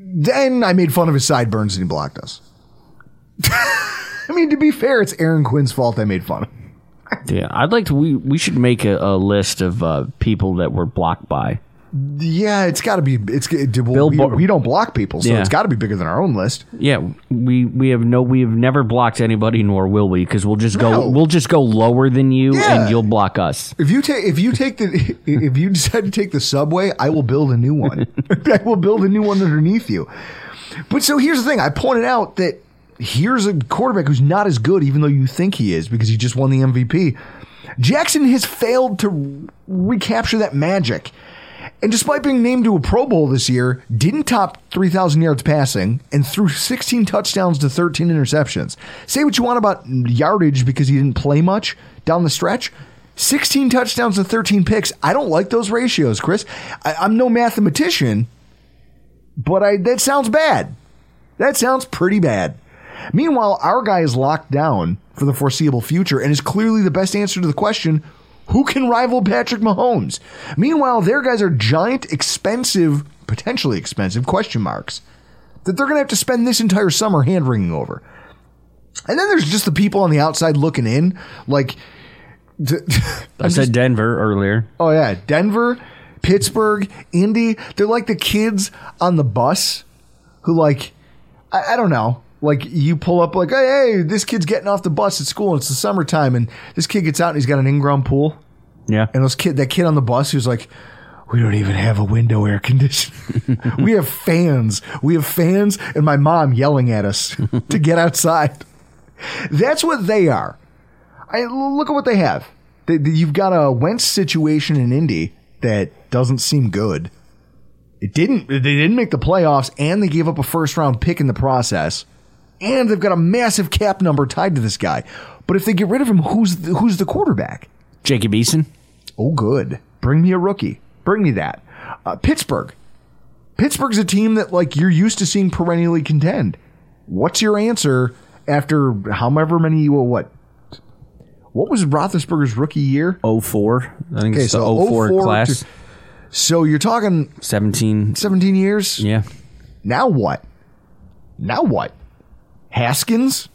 then I made fun of his sideburns and he blocked us. I mean, to be fair, it's Aaron Quinn's fault I made fun of. Yeah, I'd like to. We we should make a, a list of uh, people that were blocked by. Yeah, it's got to be. It's well, we, we don't block people, so Yeah. it's got to be bigger than our own list. Yeah, we we have no. We have never blocked anybody, nor will we, because we'll just No. go. We'll just go lower than you, Yeah. and you'll block us. If you take if you take the if you decide to take the subway, I will build a new one. I will build a new one underneath you. But so here's the thing: I pointed out that here's a quarterback who's not as good, even though you think he is, because he just won the MVP. Jackson has failed to recapture that magic. And despite being named to a Pro Bowl this year, didn't top 3,000 yards passing and threw 16 touchdowns to 13 interceptions. Say what you want about yardage because he didn't play much down the stretch. 16 touchdowns and 13 picks. I don't like those ratios, Chris. I, I'm no mathematician, but I that sounds bad. That sounds pretty bad. Meanwhile, our guy is locked down for the foreseeable future and is clearly the best answer to the question who can rival Patrick Mahomes? Meanwhile, their guys are giant, expensive, potentially expensive question marks that they're going to have to spend this entire summer hand wringing over. And then there's just the people on the outside looking in, like. I said Denver earlier. Oh yeah, Denver, Pittsburgh, Indy. They're like the kids on the bus who like I, I don't know. Like you pull up like, hey, hey, this kid's getting off the bus at school and it's the summertime and this kid gets out and he's got an in-ground pool. Yeah, And those kid that kid on the bus who's like, we don't even have a window air conditioning. we have fans. We have fans and my mom yelling at us to get outside. That's what they are. I look at what they have. They, they- you've got a Wentz situation in Indy that doesn't seem good. It didn't. They didn't make the playoffs, and they gave up a first round pick in the process. And they've got a massive cap number tied to this guy. But if they get rid of him, who's the, who's the quarterback? Jacob Eason. Oh, good. Bring me a rookie. Bring me that. Uh, Pittsburgh. Pittsburgh's a team that like you're used to seeing perennially contend. What's your answer after however many? Well, what? What was Roethlisberger's rookie year? 04. I think Okay, it's the so 04 04 class. to- So you're talking 17. 17 years. Yeah. Now what? Now what? Haskins?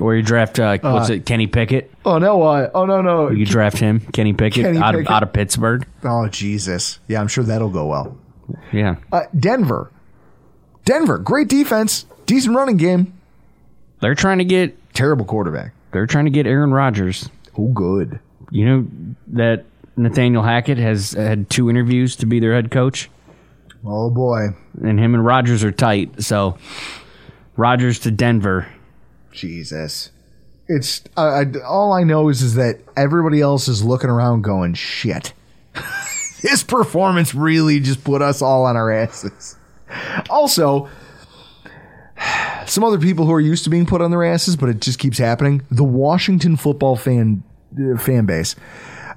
Or you draft, uh, what's it, Kenny Pickett? Oh no! Uh, oh no! No! You draft him, Kenny Pickett, Kenny out, Pickett. Of, out of Pittsburgh. Oh Jesus! Yeah, I'm sure that'll go well. Yeah. Uh, Denver. Denver, great defense, decent running game, They're trying to get terrible quarterback. they're trying to get Aaron Rodgers. Oh, good. You know that Nathaniel Hackett has had two interviews to be their head coach, Oh boy, and him and Rodgers are tight. So Rodgers to Denver. Jesus! It's I, I, all I know is is that everybody else is looking around, going, "Shit." His performance really just put us all on our asses. Also, some other people who are used to being put on their asses, but it just keeps happening. The Washington football fan uh, fan base.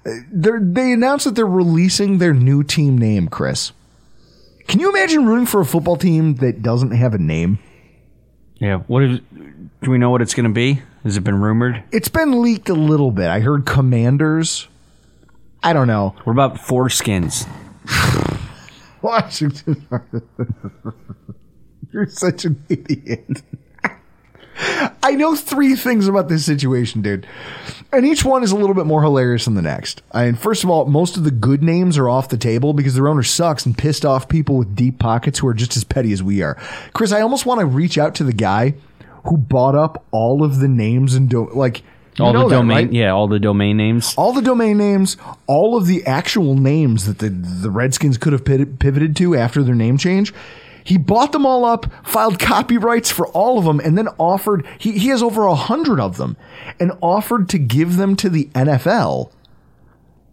Uh, they're, they announced that they're releasing their new team name, Chris. Can you imagine rooting for a football team that doesn't have a name? Yeah. What is? Do we know what it's going to be? Has it been rumored? It's been leaked a little bit. I heard Commanders. I don't know. What about foreskins? Washington. You're such an idiot. I know three things about this situation, dude. And each one is a little bit more hilarious than the next. I mean, first of all, most of the good names are off the table because their owner sucks and pissed off people with deep pockets who are just as petty as we are. Chris, I almost want to reach out to the guy who bought up all of the names and do- like you All the that, domain, right? yeah, all the domain names. all the domain names, all of the actual names that the, the Redskins could have pivoted to after their name change. He bought them all up, filed copyrights for all of them, and then offered, he, he has over a hundred of them, and offered to give them to the NFL,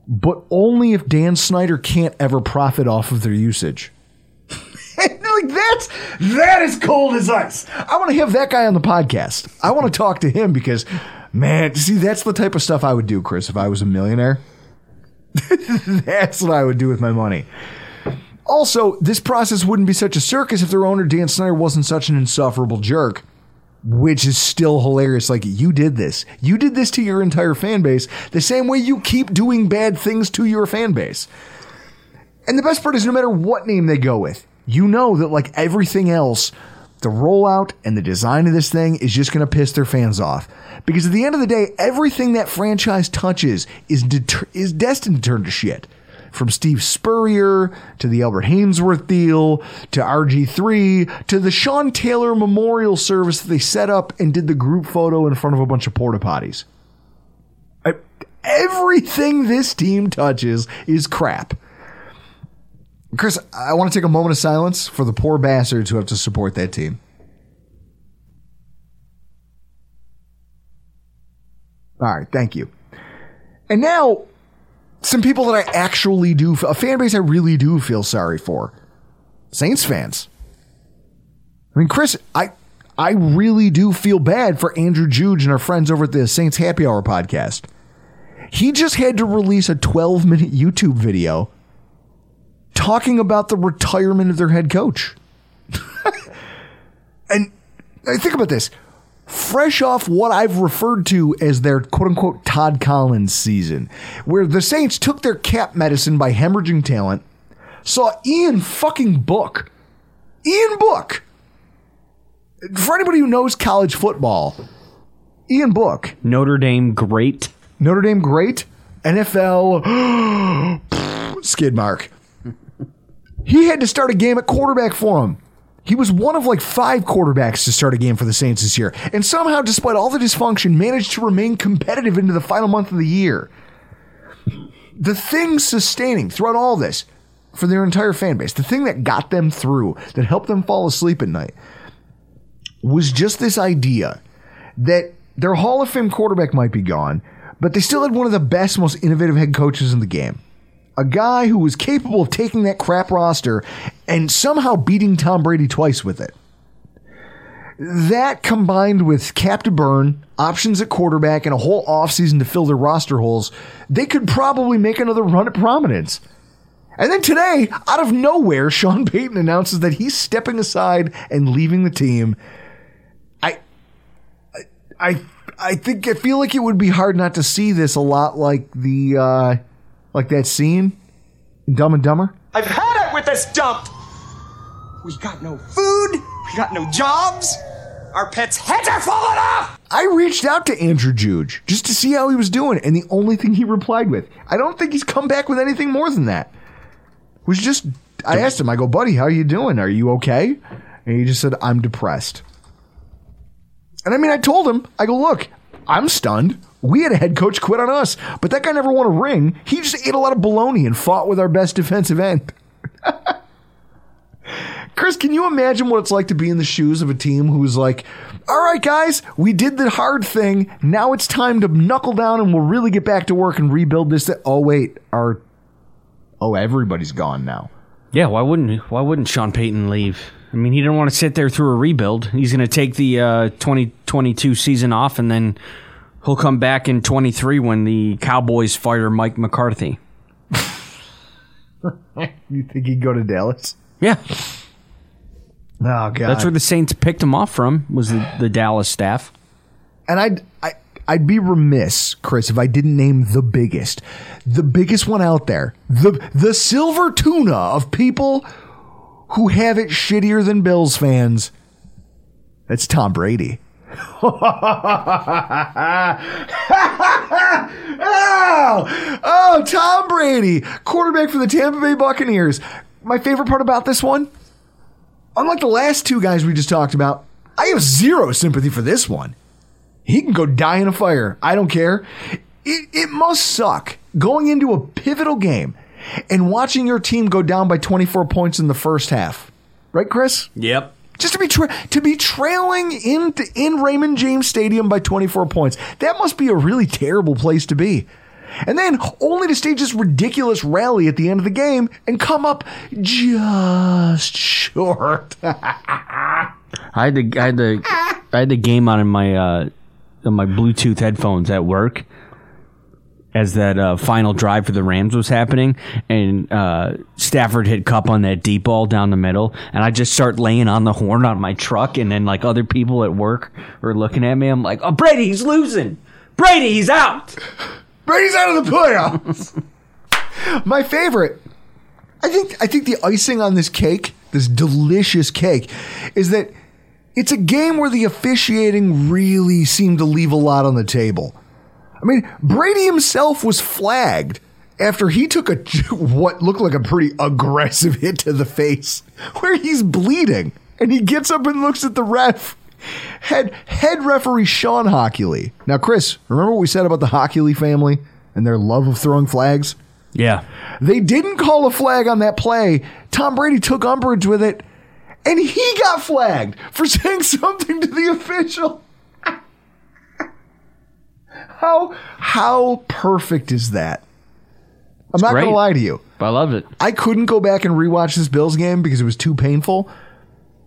but only if Dan Snyder can't ever profit off of their usage. like that's that is cold as ice. I want to have that guy on the podcast. I want to talk to him because, man, see, that's the type of stuff I would do, Chris, if I was a millionaire. that's what I would do with my money. Also, this process wouldn't be such a circus if their owner Dan Snyder wasn't such an insufferable jerk. which is still hilarious. Like, you did this. You did this to your entire fan base the same way you keep doing bad things to your fan base. And the best part is no matter what name they go with, you know that like everything else, the rollout and the design of this thing is just going to piss their fans off. Because at the end of the day, everything that franchise touches is is destined to turn to shit. From Steve Spurrier to the Albert Haynesworth deal to RG3 to the Sean Taylor memorial service that they set up and did the group photo in front of a bunch of porta potties. Everything this team touches is crap. Chris, I want to take a moment of silence for the poor bastards who have to support that team. All right, thank you. And now, some people that I actually do, a fan base I really do feel sorry for Saints fans. I mean, Chris, I I really do feel bad for Andrew Juge and our friends over at the Saints Happy Hour podcast. He just had to release a 12 minute YouTube video talking about the retirement of their head coach. and I think about this. Fresh off what I've referred to as their quote unquote Todd Collins season, where the Saints took their cap medicine by hemorrhaging talent, saw Ian fucking Book. Ian Book. For anybody who knows college football, Ian Book. Notre Dame great. Notre Dame great. NFL skid mark. He had to start a game at quarterback for him. He was one of like five quarterbacks to start a game for the Saints this year, and somehow, despite all the dysfunction, managed to remain competitive into the final month of the year. The thing sustaining throughout all this for their entire fan base, the thing that got them through, that helped them fall asleep at night, was just this idea that their Hall of Fame quarterback might be gone, but they still had one of the best, most innovative head coaches in the game a guy who was capable of taking that crap roster and somehow beating Tom Brady twice with it. That combined with cap to burn, options at quarterback, and a whole offseason to fill their roster holes, they could probably make another run at prominence. And then today, out of nowhere, Sean Payton announces that he's stepping aside and leaving the team. I, I, I think I feel like it would be hard not to see this a lot like the uh, like that scene in Dumb and Dumber. I've had it with this dump. We got no food. We got no jobs. Our pets' heads are falling off. I reached out to Andrew Juge just to see how he was doing, and the only thing he replied with, I don't think he's come back with anything more than that. Was just I asked him, I go, buddy, how are you doing? Are you okay? And he just said, I'm depressed. And I mean, I told him, I go, look, I'm stunned. We had a head coach quit on us, but that guy never won a ring. He just ate a lot of bologna and fought with our best defensive end. Chris, can you imagine what it's like to be in the shoes of a team who's like, all right, guys, we did the hard thing. Now it's time to knuckle down and we'll really get back to work and rebuild this. Th- oh, wait, our. Oh, everybody's gone now. Yeah, why wouldn't why wouldn't Sean Payton leave? I mean, he didn't want to sit there through a rebuild. He's going to take the uh, 2022 season off, and then he'll come back in 23 when the Cowboys fire Mike McCarthy. You think he'd go to Dallas? Yeah, Oh, God. that's where the Saints picked him off from. Was the, the Dallas staff? and I'd I, I'd be remiss, Chris, if I didn't name the biggest, the biggest one out there, the the silver tuna of people who have it shittier than Bills fans. That's Tom Brady. Oh, oh, Tom Brady, quarterback for the Tampa Bay Buccaneers. My favorite part about this one, unlike the last two guys we just talked about, I have zero sympathy for this one. He can go die in a fire. I don't care. It, it must suck going into a pivotal game and watching your team go down by 24 points in the first half. Right, Chris? Yep. Just to be tra- to be trailing in in Raymond James Stadium by 24 points. That must be a really terrible place to be. And then only to stage this ridiculous rally at the end of the game and come up just short. I had the I had the I had the game on in my uh, on my Bluetooth headphones at work, as that uh, final drive for the Rams was happening, and uh, Stafford hit Kupp on that deep ball down the middle, and I just start laying on the horn on my truck, and then like other people at work are looking at me. I'm like, "Oh, Brady, he's losing. Brady, he's out." Brady's out of the playoffs. My favorite. I think I think the icing on this cake, this delicious cake, is that it's a game where the officiating really seemed to leave a lot on the table. I mean, Brady himself was flagged after he took a what looked like a pretty aggressive hit to the face, where he's bleeding, and he gets up and looks at the ref. Head head referee Shawn Hochuli. Now, Chris, remember what we said about the Hockley family and their love of throwing flags? Yeah, They didn't call a flag on that play. Tom Brady took umbrage with it, and he got flagged for saying something to the official. How how perfect is that? I'm not great. gonna lie to you. I love it. I couldn't go back and rewatch this Bills game because it was too painful,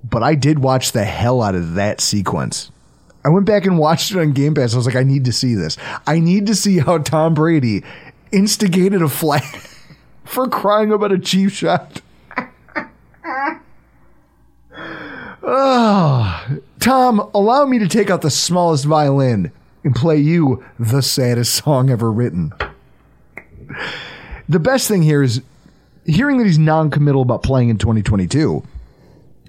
but I did watch the hell out of that sequence. I went back and watched it on Game Pass. I was like, I need to see this. I need to see how Tom Brady instigated a flag for crying about a cheap shot. oh, Tom, allow me to take out the smallest violin and play you the saddest song ever written. The best thing here is hearing that he's non-committal about playing in 2022.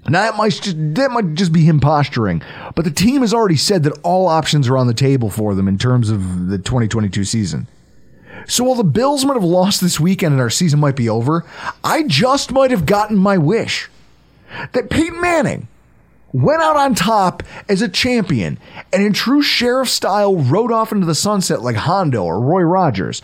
Now that might just that might just be him posturing, but the team has already said that all options are on the table for them in terms of the 2022 season. So while the Bills might have lost this weekend and our season might be over, I just might have gotten my wish that Peyton Manning went out on top as a champion and in true sheriff style rode off into the sunset like Hondo or Roy Rogers.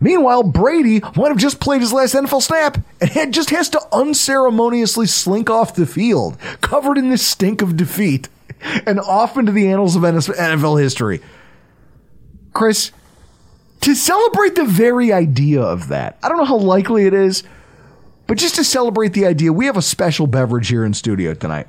Meanwhile, Brady might have just played his last NFL snap and just has to unceremoniously slink off the field, covered in the stink of defeat, and off into the annals of NFL history. Chris, to celebrate the very idea of that, I don't know how likely it is, but just to celebrate the idea, we have a special beverage here in studio tonight.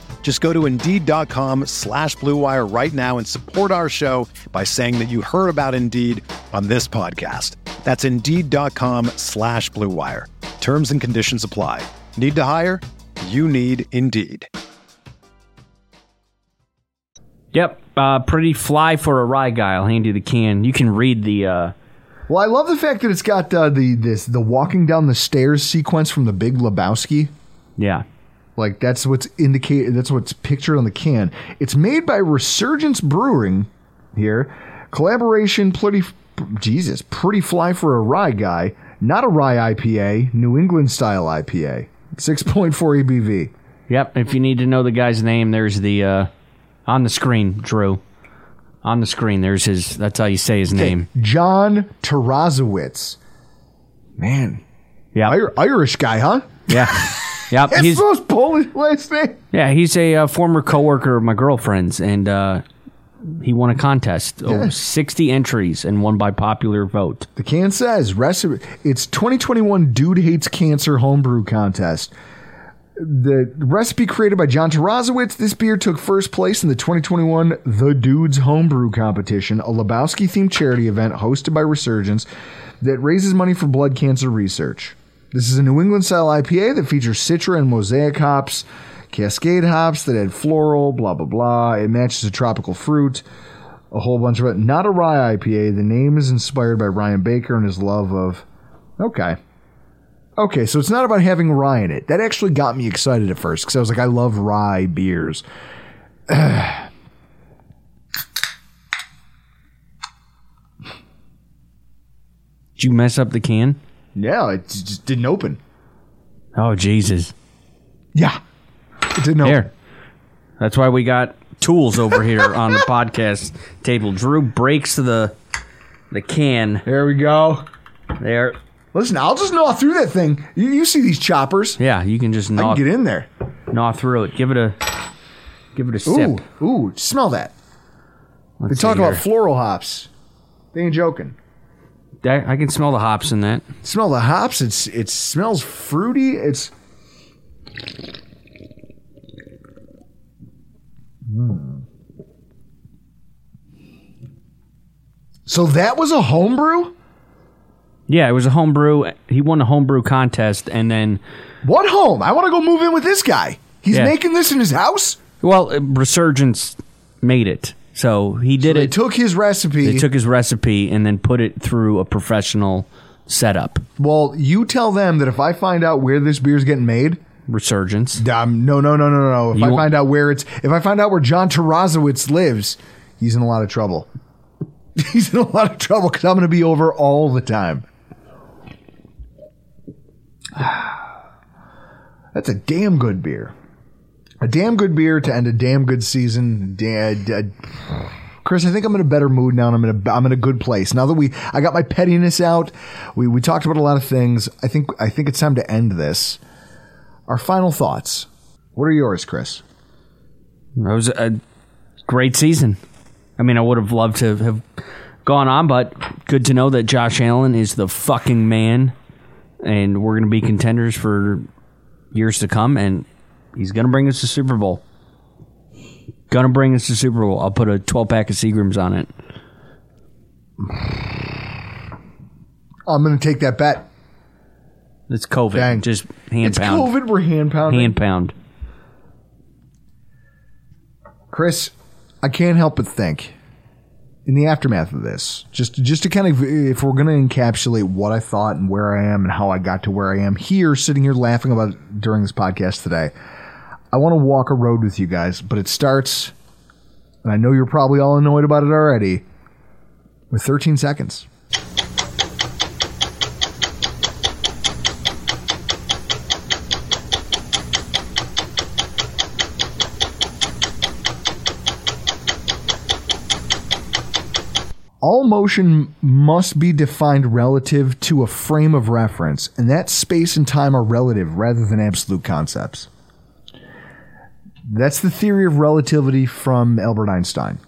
Just go to Indeed.com slash BlueWire right now and support our show by saying that you heard about Indeed on this podcast. That's Indeed.com slash BlueWire. Terms and conditions apply. Need to hire? You need Indeed. Yep, uh, pretty fly for a rye guy. I'll hand you the can. You can read the. Uh, Well, I love the fact that it's got uh, the this the walking down the stairs sequence from the Big Lebowski. yeah, Like that's what's indicated. That's what's pictured on the can. It's made by Resurgence Brewing here. Collaboration, pretty Jesus, pretty fly for a rye guy. Not a rye IPA, New England style IPA. Six point four ABV. yep. If you need to know the guy's name, there's the uh, on the screen, Drew. On the screen, there's his. That's how you say his name. John Tarazowitz. Man, Yeah, Irish guy, huh? yeah, yep. That's He's the most Polish last name. yeah. He's a uh, former coworker of my girlfriend's, and uh, he won a contest. Over sixty entries and won by popular vote. The can says recipe. It's 2021 Dude Hates Cancer Homebrew Contest. The recipe created by John Tarazowitz. This beer took first place in the 2021 The Dudes Homebrew Competition, a Lebowski themed charity event hosted by Resurgence that raises money for blood cancer research. This is a New England style IPA that features Citra and Mosaic hops, Cascade hops that add floral, blah, blah, blah. It matches a tropical fruit a whole bunch of it. Not a rye IPA. The name is inspired by Ryan Baker and his love of. Okay. Okay, so it's not about having rye in it. That actually got me excited at first because I was like, I love rye beers. Did you mess up the can? Yeah, it just didn't open. Oh Jesus! Yeah, it didn't open. Here, that's why we got tools over here on the podcast table. Drew breaks the the can There we go. there. Listen, I'll just gnaw through that thing. You, you see these choppers? Yeah, you can just I can get in there. gnaw through it. Give it a give it a Ooh, sip. ooh, smell that. Let's They talk about floral hops. They ain't joking. I, I can smell the hops in that. Smell the hops. It's it smells fruity. It's Mm. So that was a homebrew? Yeah, it was a homebrew. He won a homebrew contest, and then What home? I want to go move in with this guy. He's Yeah. making this in his house? well, uh, Resurgence made it. So he did it They it. took his recipe. they took his recipe and then put it through a professional setup. well, you tell them that if I find out where this beer's getting made, Resurgence. um, no, no, no, no, no. If You I find out where it's, if I find out where John Tarazowitz lives, he's in a lot of trouble. He's in a lot of trouble because I'm going to be over all the time. That's a damn good beer. A damn good beer to end a damn good season. Chris, I think I'm in a better mood now, I'm in a I'm in a good place now that we I got my pettiness out. We we talked about a lot of things. I think I think it's time to end this. Our final thoughts. What are yours, Chris? It was a great season. I mean, I would have loved to have gone on, but good to know that Josh Allen is the fucking man, and we're going to be contenders for years to come, and he's going to bring us to Super Bowl. Going to bring us to Super Bowl. I'll put a 12 pack of Seagrams on it. I'm going to take that bet. It's COVID. Dang. Just hand it's pound. COVID. We're hand pounding. Hand pound. Chris, I can't help but think in the aftermath of this, just just to kind of if we're going to encapsulate what I thought and where I am and how I got to where I am here, sitting here laughing about it during this podcast today. I want to walk a road with you guys, but it starts, and I know you're probably all annoyed about it already, with 13 seconds. All motion must be defined relative to a frame of reference, and that space and time are relative rather than absolute concepts. That's the theory of relativity from Albert Einstein.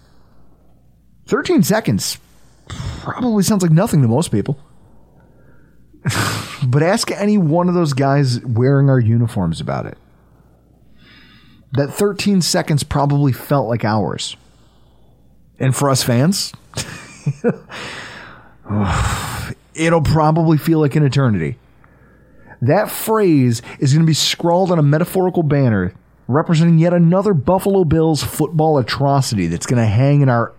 13 seconds probably sounds like nothing to most people. but ask any one of those guys wearing our uniforms about it. That 13 seconds probably felt like hours. And for us fans, it'll probably feel like an eternity. That phrase is going to be scrawled on a metaphorical banner representing yet another Buffalo Bills football atrocity that's going to hang in our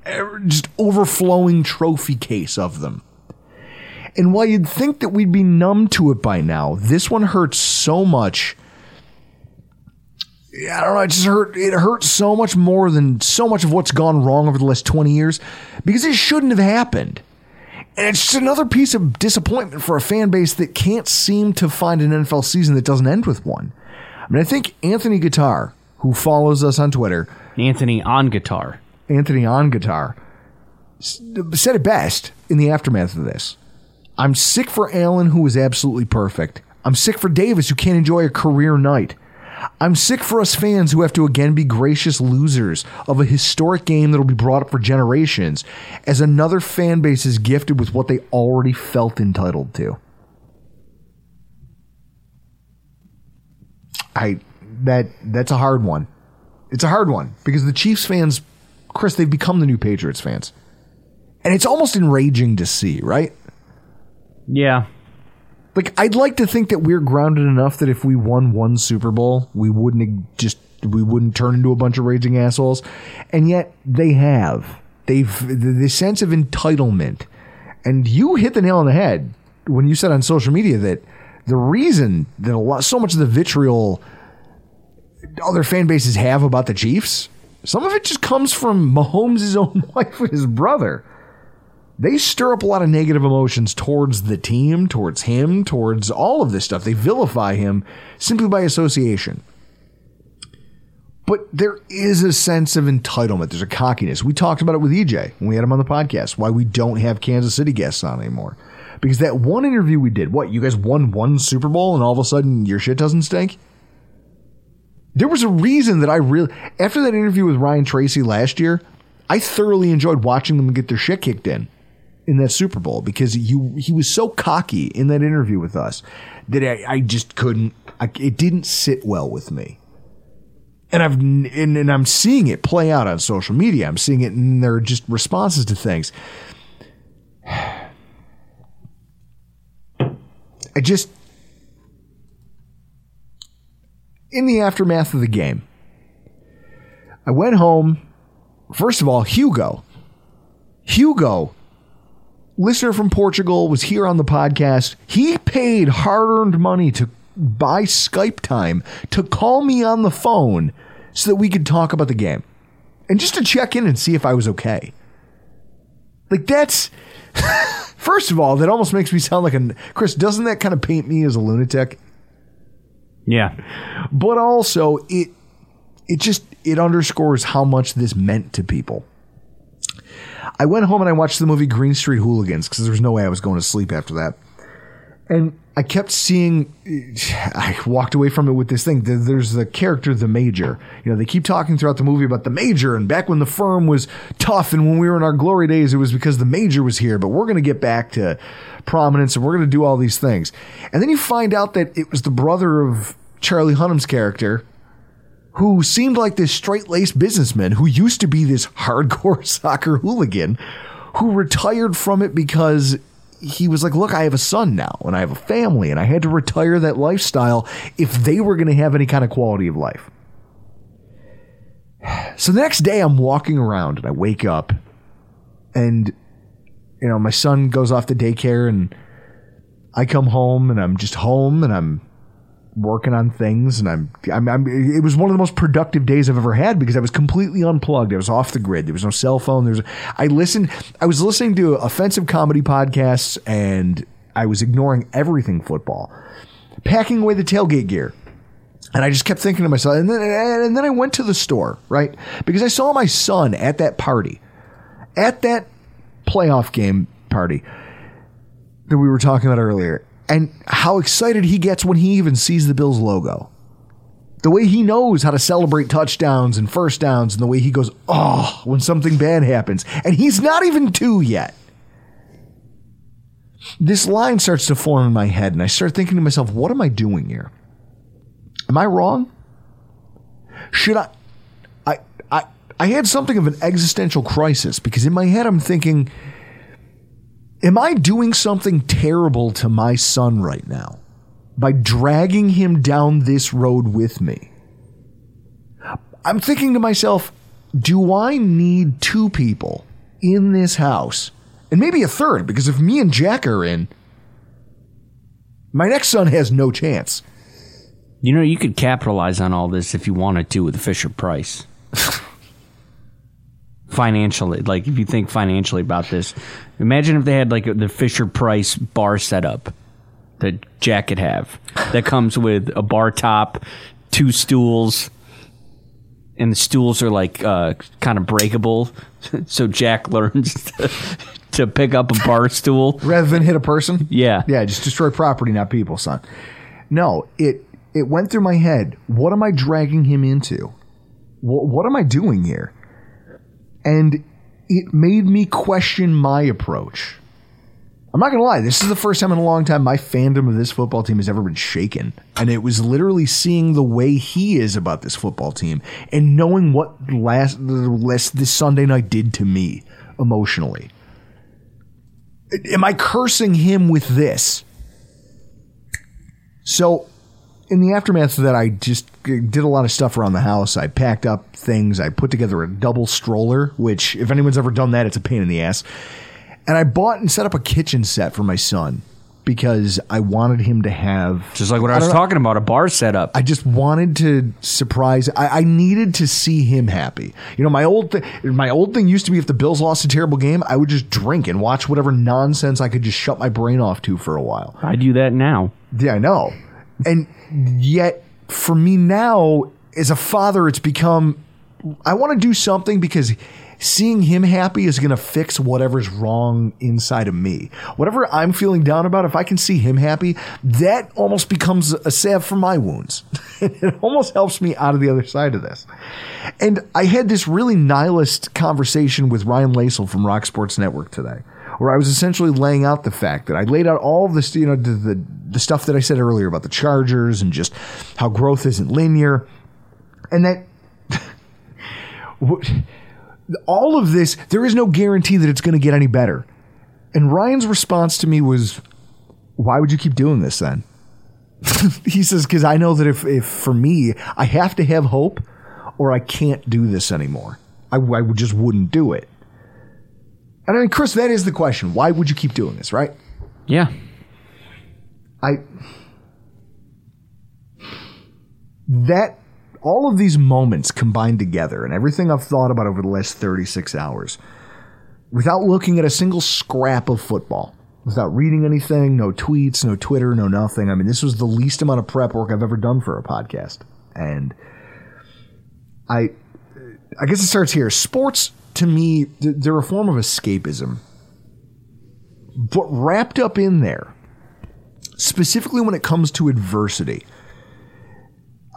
just overflowing trophy case of them. And while you'd think that we'd be numb to it by now, this one hurts so much. I don't know. It just hurt. It hurts so much more than so much of what's gone wrong over the last twenty years because it shouldn't have happened. And it's just another piece of disappointment for a fan base that can't seem to find an NFL season that doesn't end with one. I mean, I think Anthony Guitar, who follows us on Twitter, Anthony on guitar. Anthony on guitar, s- said it best in the aftermath of this. I'm sick for Allen, who was absolutely perfect. I'm sick for Davis, who can't enjoy a career night. I'm sick for us fans who have to again be gracious losers of a historic game that'll be brought up for generations as another fan base is gifted with what they already felt entitled to. I that that's a hard one. It's a hard one because the Chiefs fans, Chris, they've become the new Patriots fans. And it's almost enraging to see, right? Yeah. Like I'd like to think that we're grounded enough that if we won one Super Bowl, we wouldn't just we wouldn't turn into a bunch of raging assholes. And yet they have. They've the, sense of entitlement. And you hit the nail on the head when you said on social media that the reason that lot, so much of the vitriol other fan bases have about the Chiefs, some of it just comes from Mahomes' own wife and his brother. They stir up a lot of negative emotions towards the team, towards him, towards all of this stuff. They vilify him simply by association. But there is a sense of entitlement. There's a cockiness. We talked about it with EJ when we had him on the podcast, why we don't have Kansas City guests on anymore. Because that one interview we did, what, you guys won one Super Bowl and all of a sudden your shit doesn't stink? There was a reason that I really, after that interview with Ryan Tracy last year, I thoroughly enjoyed watching them get their shit kicked in in that Super Bowl because he he was so cocky in that interview with us that I, I just couldn't. I, it didn't sit well with me, and I've and, and I'm seeing it play out on social media. I'm seeing it in their just responses to things. I just in the aftermath of the game, I went home. First of all, Hugo. Hugo, listener from Portugal, was here on the podcast. He paid hard earned money to buy Skype time to call me on the phone so that we could talk about the game and just to check in and see if I was okay. Like, that's. First of all, that almost makes me sound like a. Chris, doesn't that kind of paint me as a lunatic? Yeah. But also it it just it underscores how much this meant to people. I went home and I watched the movie Green Street Hooligans because there was no way I was going to sleep after that. And I kept seeing, I walked away from it with this thing. There's the character, the Major. You know, they keep talking throughout the movie about the Major, and back when the firm was tough and when we were in our glory days, it was because the Major was here, but we're going to get back to prominence and we're going to do all these things. And then you find out that it was the brother of Charlie Hunnam's character who seemed like this straight laced businessman who used to be this hardcore soccer hooligan who retired from it because he was like, Look, I have a son now and I have a family and I had to retire that lifestyle if they were going to have any kind of quality of life. So the next day, I'm walking around and I wake up and, you know, my son goes off to daycare and I come home and I'm just home and I'm working on things and I'm, I'm, I'm, it was one of the most productive days I've ever had because I was completely unplugged. I was off the grid. There was no cell phone. There's I listened I was listening to offensive comedy podcasts and I was ignoring everything football. Packing away the tailgate gear. And I just kept thinking to myself and then and then I went to the store, right? Because I saw my son at that party. At that playoff game party that we were talking about earlier and how excited he gets when he even sees the Bills logo. The way he knows how to celebrate touchdowns and first downs, and the way he goes, oh, when something bad happens. And he's not even two yet. This line starts to form in my head, and I start thinking to myself, what am I doing here? Am I wrong? Should I? I, I, I had something of an existential crisis because in my head I'm thinking, Am I doing something terrible to my son right now by dragging him down this road with me? I'm thinking to myself, do I need two people in this house? And maybe a third, because if me and Jack are in, my next son has no chance. You know, you could capitalize on all this if you wanted to with Fisher Price. financially, like if you think financially about this, imagine if they had like the Fisher Price bar setup that Jack could have that comes with a bar top, two stools, and the stools are like uh, kind of breakable. so Jack learns to, to pick up a bar stool rather than hit a person. Yeah, yeah, just destroy property, not people, son. No, it it went through my head. What am I dragging him into? What, what am I doing here? And it made me question my approach. I'm not going to lie, this is the first time in a long time my fandom of this football team has ever been shaken. And it was literally seeing the way he is about this football team and knowing what last, last this Sunday night did to me emotionally. Am I cursing him with this? So in the aftermath of that, I just did a lot of stuff around the house. I packed up things. I put together a double stroller, which, if anyone's ever done that, it's a pain in the ass. And I bought and set up a kitchen set for my son. because I wanted him to have Just like what I, was talking about, a bar setup. I just wanted to surprise. I, I needed to see him happy. You know, my old th- my old thing used to be if the Bills lost a terrible game, I would just drink and watch whatever nonsense I could just shut my brain off to for a while. I do that now. Yeah, I know. And yet, for me now, as a father, it's become I want to do something because seeing him happy is going to fix whatever's wrong inside of me. Whatever I'm feeling down about, if I can see him happy, that almost becomes a salve for my wounds. it almost helps me out of the other side of this. And I had this really nihilist conversation with Ryan Lasel from Rock Sports Network today where I was essentially laying out the fact that I laid out all this, you know, the, the, the stuff that I said earlier about the Chargers and just how growth isn't linear. And that all of this, there is no guarantee that it's going to get any better. And Ryan's response to me was, why would you keep doing this then? he says, because I know that if, if for me, I have to have hope or I can't do this anymore. I, I just wouldn't do it. And I mean, Chris, that is the question. Why would you keep doing this, right? Yeah. I that all of these moments combined together and everything I've thought about over the last 36 hours without looking at a single scrap of football, without reading anything, no tweets, no Twitter, no nothing. I mean, this was the least amount of prep work I've ever done for a podcast. And I I guess it starts here. Sports to me, they're a form of escapism. But wrapped up in there, specifically when it comes to adversity,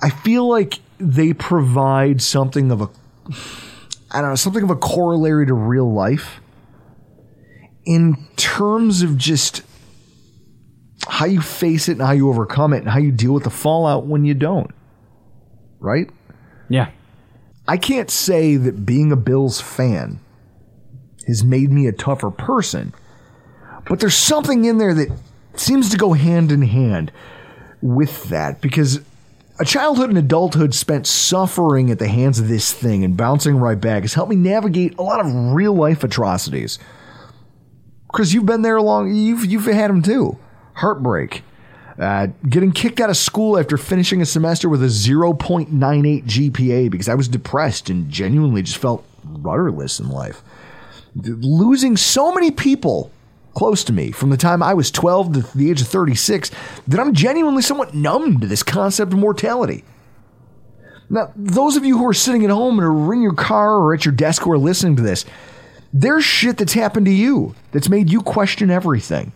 I feel like they provide something of a I don't know, something of a corollary to real life in terms of just how you face it and how you overcome it and how you deal with the fallout when you don't. Right? Yeah. I can't say that being a Bills fan has made me a tougher person, but there's something in there that seems to go hand in hand with that because a childhood and adulthood spent suffering at the hands of this thing and bouncing right back has helped me navigate a lot of real life atrocities. Chris, you've been there long. You've you've had them too. Heartbreak, uh, getting kicked out of school after finishing a semester with a 0.98 GPA because I was depressed and genuinely just felt rudderless in life. Losing so many people close to me from the time I was 12 to the age of 36 that I'm genuinely somewhat numb to this concept of mortality. Now, those of you who are sitting at home and are in your car or at your desk who are listening to this, there's shit that's happened to you that's made you question everything.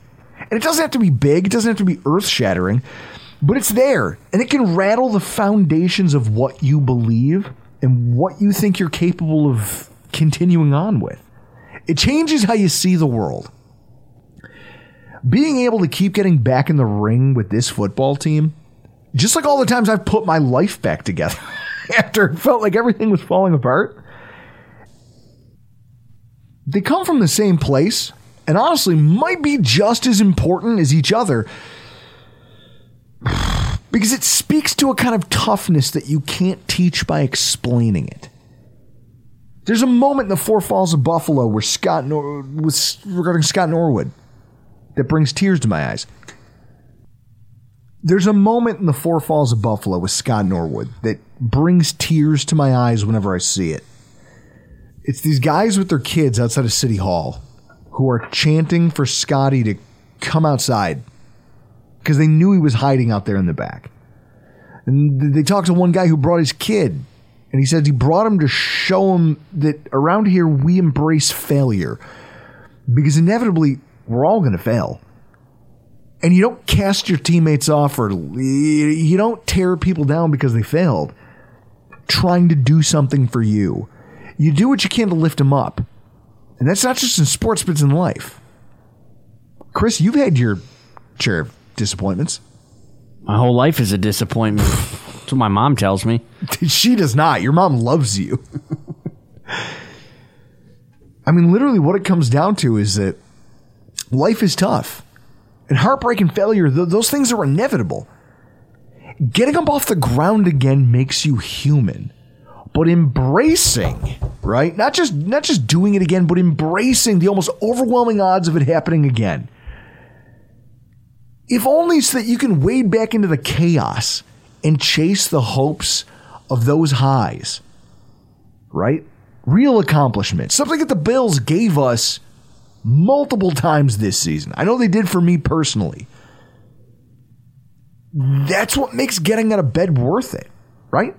And it doesn't have to be big, it doesn't have to be earth shattering, but it's there. And it can rattle the foundations of what you believe and what you think you're capable of continuing on with. It changes how you see the world. Being able to keep getting back in the ring with this football team, just like all the times I've put my life back together after it felt like everything was falling apart, they come from the same place and honestly might be just as important as each other because it speaks to a kind of toughness that you can't teach by explaining it. There's a moment in the Four Falls of Buffalo where Scott Nor- was regarding Scott Norwood that brings tears to my eyes. There's a moment in the Four Falls of Buffalo with Scott Norwood that brings tears to my eyes whenever I see it. It's these guys with their kids outside of City Hall who are chanting for Scotty to come outside because they knew he was hiding out there in the back. And they talked to one guy who brought his kid, and he says he brought him to show him that around here we embrace failure because inevitably we're all going to fail. And you don't cast your teammates off or you don't tear people down because they failed trying to do something for you. You do what you can to lift them up. And that's not just in sports, but it's in life. Chris, you've had your share of disappointments. My whole life is a disappointment. That's what my mom tells me. she does not. Your mom loves you. I mean, literally, what it comes down to is that life is tough. And heartbreak and failure, th- those things are inevitable. Getting up off the ground again makes you human. But embracing, right? Not just not just doing it again, but embracing the almost overwhelming odds of it happening again. If only so that you can wade back into the chaos and chase the hopes of those highs. Right? Real accomplishment. Something that the Bills gave us multiple times this season. I know they did for me personally. That's what makes getting out of bed worth it, right?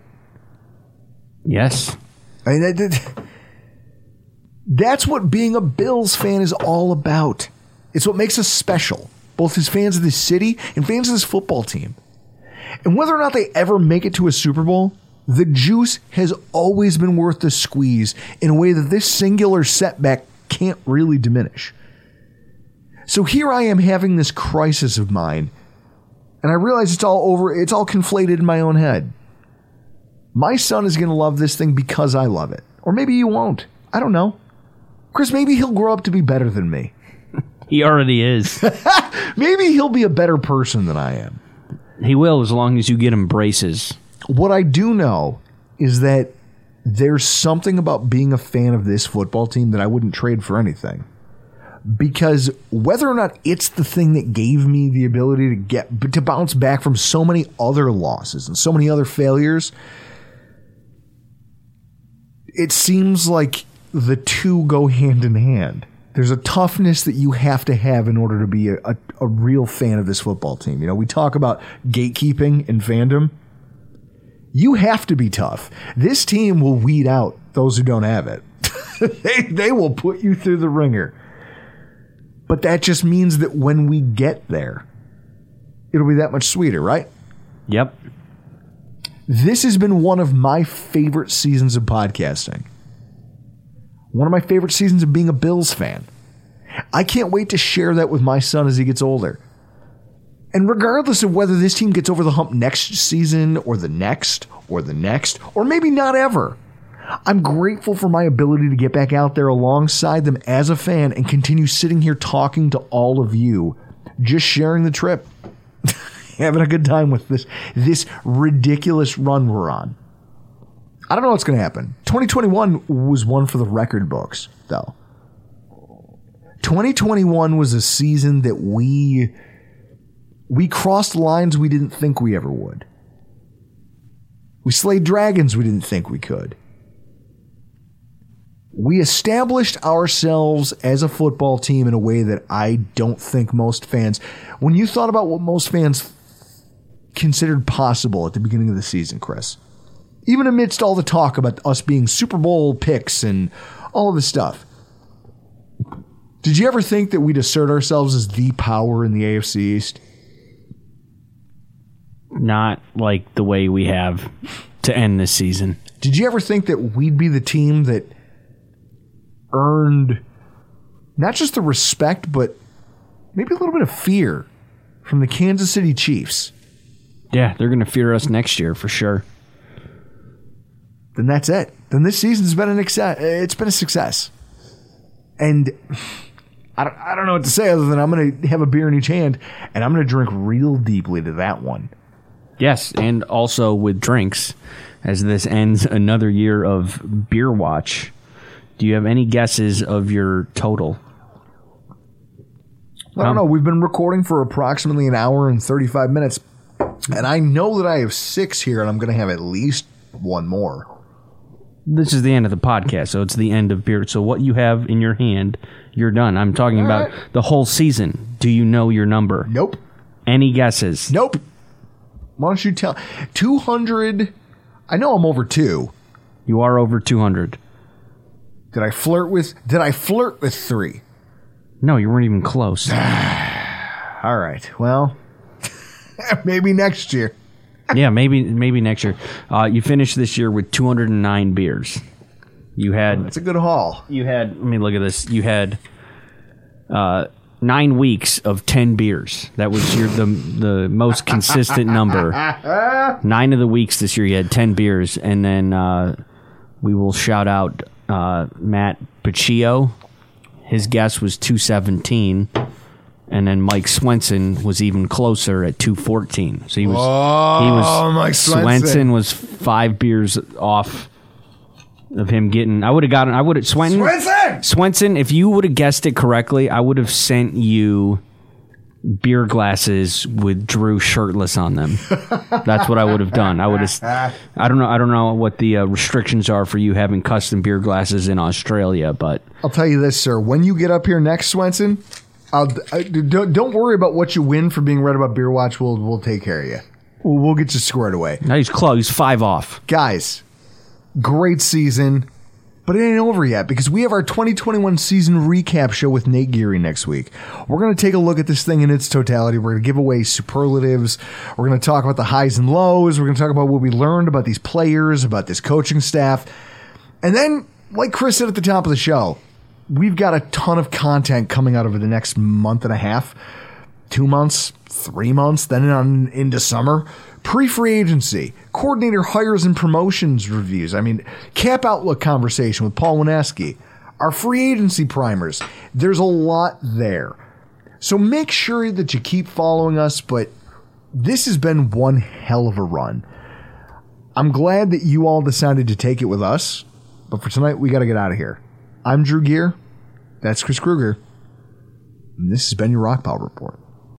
Yes. I mean, that- that- that's what being a Bills fan is all about. It's what makes us special, both as fans of this city and fans of this football team. And whether or not they ever make it to a Super Bowl, the juice has always been worth the squeeze in a way that this singular setback can't really diminish. So here I am having this crisis of mine, and I realize it's all over, it's all conflated in my own head. My son is going to love this thing because I love it. Or maybe you won't. I don't know. Chris, maybe he'll grow up to be better than me. He already is. Maybe he'll be a better person than I am. he will as long as you get him braces. What I do know is that there's something about being a fan of this football team that I wouldn't trade for anything. Because whether or not it's the thing that gave me the ability to get to bounce back from so many other losses and so many other failures, it seems like the two go hand in hand. There's a toughness that you have to have in order to be a, a, a real fan of this football team. You know, we talk about gatekeeping and fandom. You have to be tough. This team will weed out those who don't have it. they, they will put you through the wringer. But that just means that when we get there, it'll be that much sweeter, right? Yep. This has been one of my favorite seasons of podcasting. One of my favorite seasons of being a Bills fan. I can't wait to share that with my son as he gets older. And regardless of whether this team gets over the hump next season or the next or the next, or maybe not ever, I'm grateful for my ability to get back out there alongside them as a fan and continue sitting here talking to all of you, just sharing the trip, having a good time with this this ridiculous run we're on. I don't know what's going to happen. 2021 was one for the record books, though. 2021 was a season that we we crossed lines we didn't think we ever would. We slayed dragons we didn't think we could. We established ourselves as a football team in a way that I don't think most fans, when you thought about what most fans considered possible at the beginning of the season, Chris, even amidst all the talk about us being Super Bowl picks and all of this stuff, did you ever think that we'd assert ourselves as the power in the AFC East? Not like the way we have to end this season. Did you ever think that we'd be the team that earned not just the respect, but maybe a little bit of fear from the Kansas City Chiefs? Yeah, they're going to fear us next year for sure. Then that's it. Then this season's been an success. It's been a success, and I don't, I don't know what to say other than I'm going to have a beer in each hand and I'm going to drink real deeply to that one. Yes, and also with drinks, as this ends another year of Beer Watch. Do you have any guesses of your total? I don't um, know. We've been recording for approximately an hour and 35 minutes, and I know that I have six here, and I'm going to have at least one more. This is the end of the podcast, so it's the end of beer. So what you have in your hand, you're done. I'm talking All about right. the whole season. Do you know your number? Nope. Any guesses? Nope. Why don't you tell? 200. I know I'm over two. You are over 200. Did I flirt with? Did I flirt with three? No, you weren't even close. All right. Well, maybe next year. yeah, maybe maybe next year. Uh, you finished this year with 209 beers. You had It's a good haul. you had. Let me look at this. You had uh, nine weeks of 10 beers. That was your the the most consistent number. Nine of the weeks this year you had 10 beers, and then uh, we will shout out uh, Matt Paccio. His guess was 217. And then Mike Swenson was even closer at 214. So he was he was Oh, Mike Swenson. was five beers off of him getting. I would have gotten. I would have Swenson. Swenson! Swenson, if you would have guessed it correctly, I would have sent you beer glasses with Drew shirtless on them. That's what I would have done. I would have. I don't know. I don't know what the uh, restrictions are for you having custom beer glasses in Australia, but I'll tell you this, sir. When you get up here next, Swenson, I'll, I, don't, don't worry about what you win for being right about Beer Watch. We'll we'll take care of you. We'll, we'll get you squared away. now he's close. He's five off. Guys, great season, but it ain't over yet because we have our 2021 season recap show with Nate Geary next week. We're going to take a look at this thing in its totality. We're going to give away superlatives. We're going to talk about the highs and lows. We're going to talk about what we learned about these players, about this coaching staff. And then, like Chris said at the top of the show, we've got a ton of content coming out over the next month and a half, two months, three months, then on into summer. Pre free agency, coordinator hires and promotions reviews. I mean, cap outlook conversation with Paul Wineski, our free agency primers. There's a lot there. So make sure that you keep following us, but this has been one hell of a run. I'm glad that you all decided to take it with us, but for tonight, we got to get out of here. I'm Drew Gear. That's Chris Kruger. And this has been your Rockpile Report.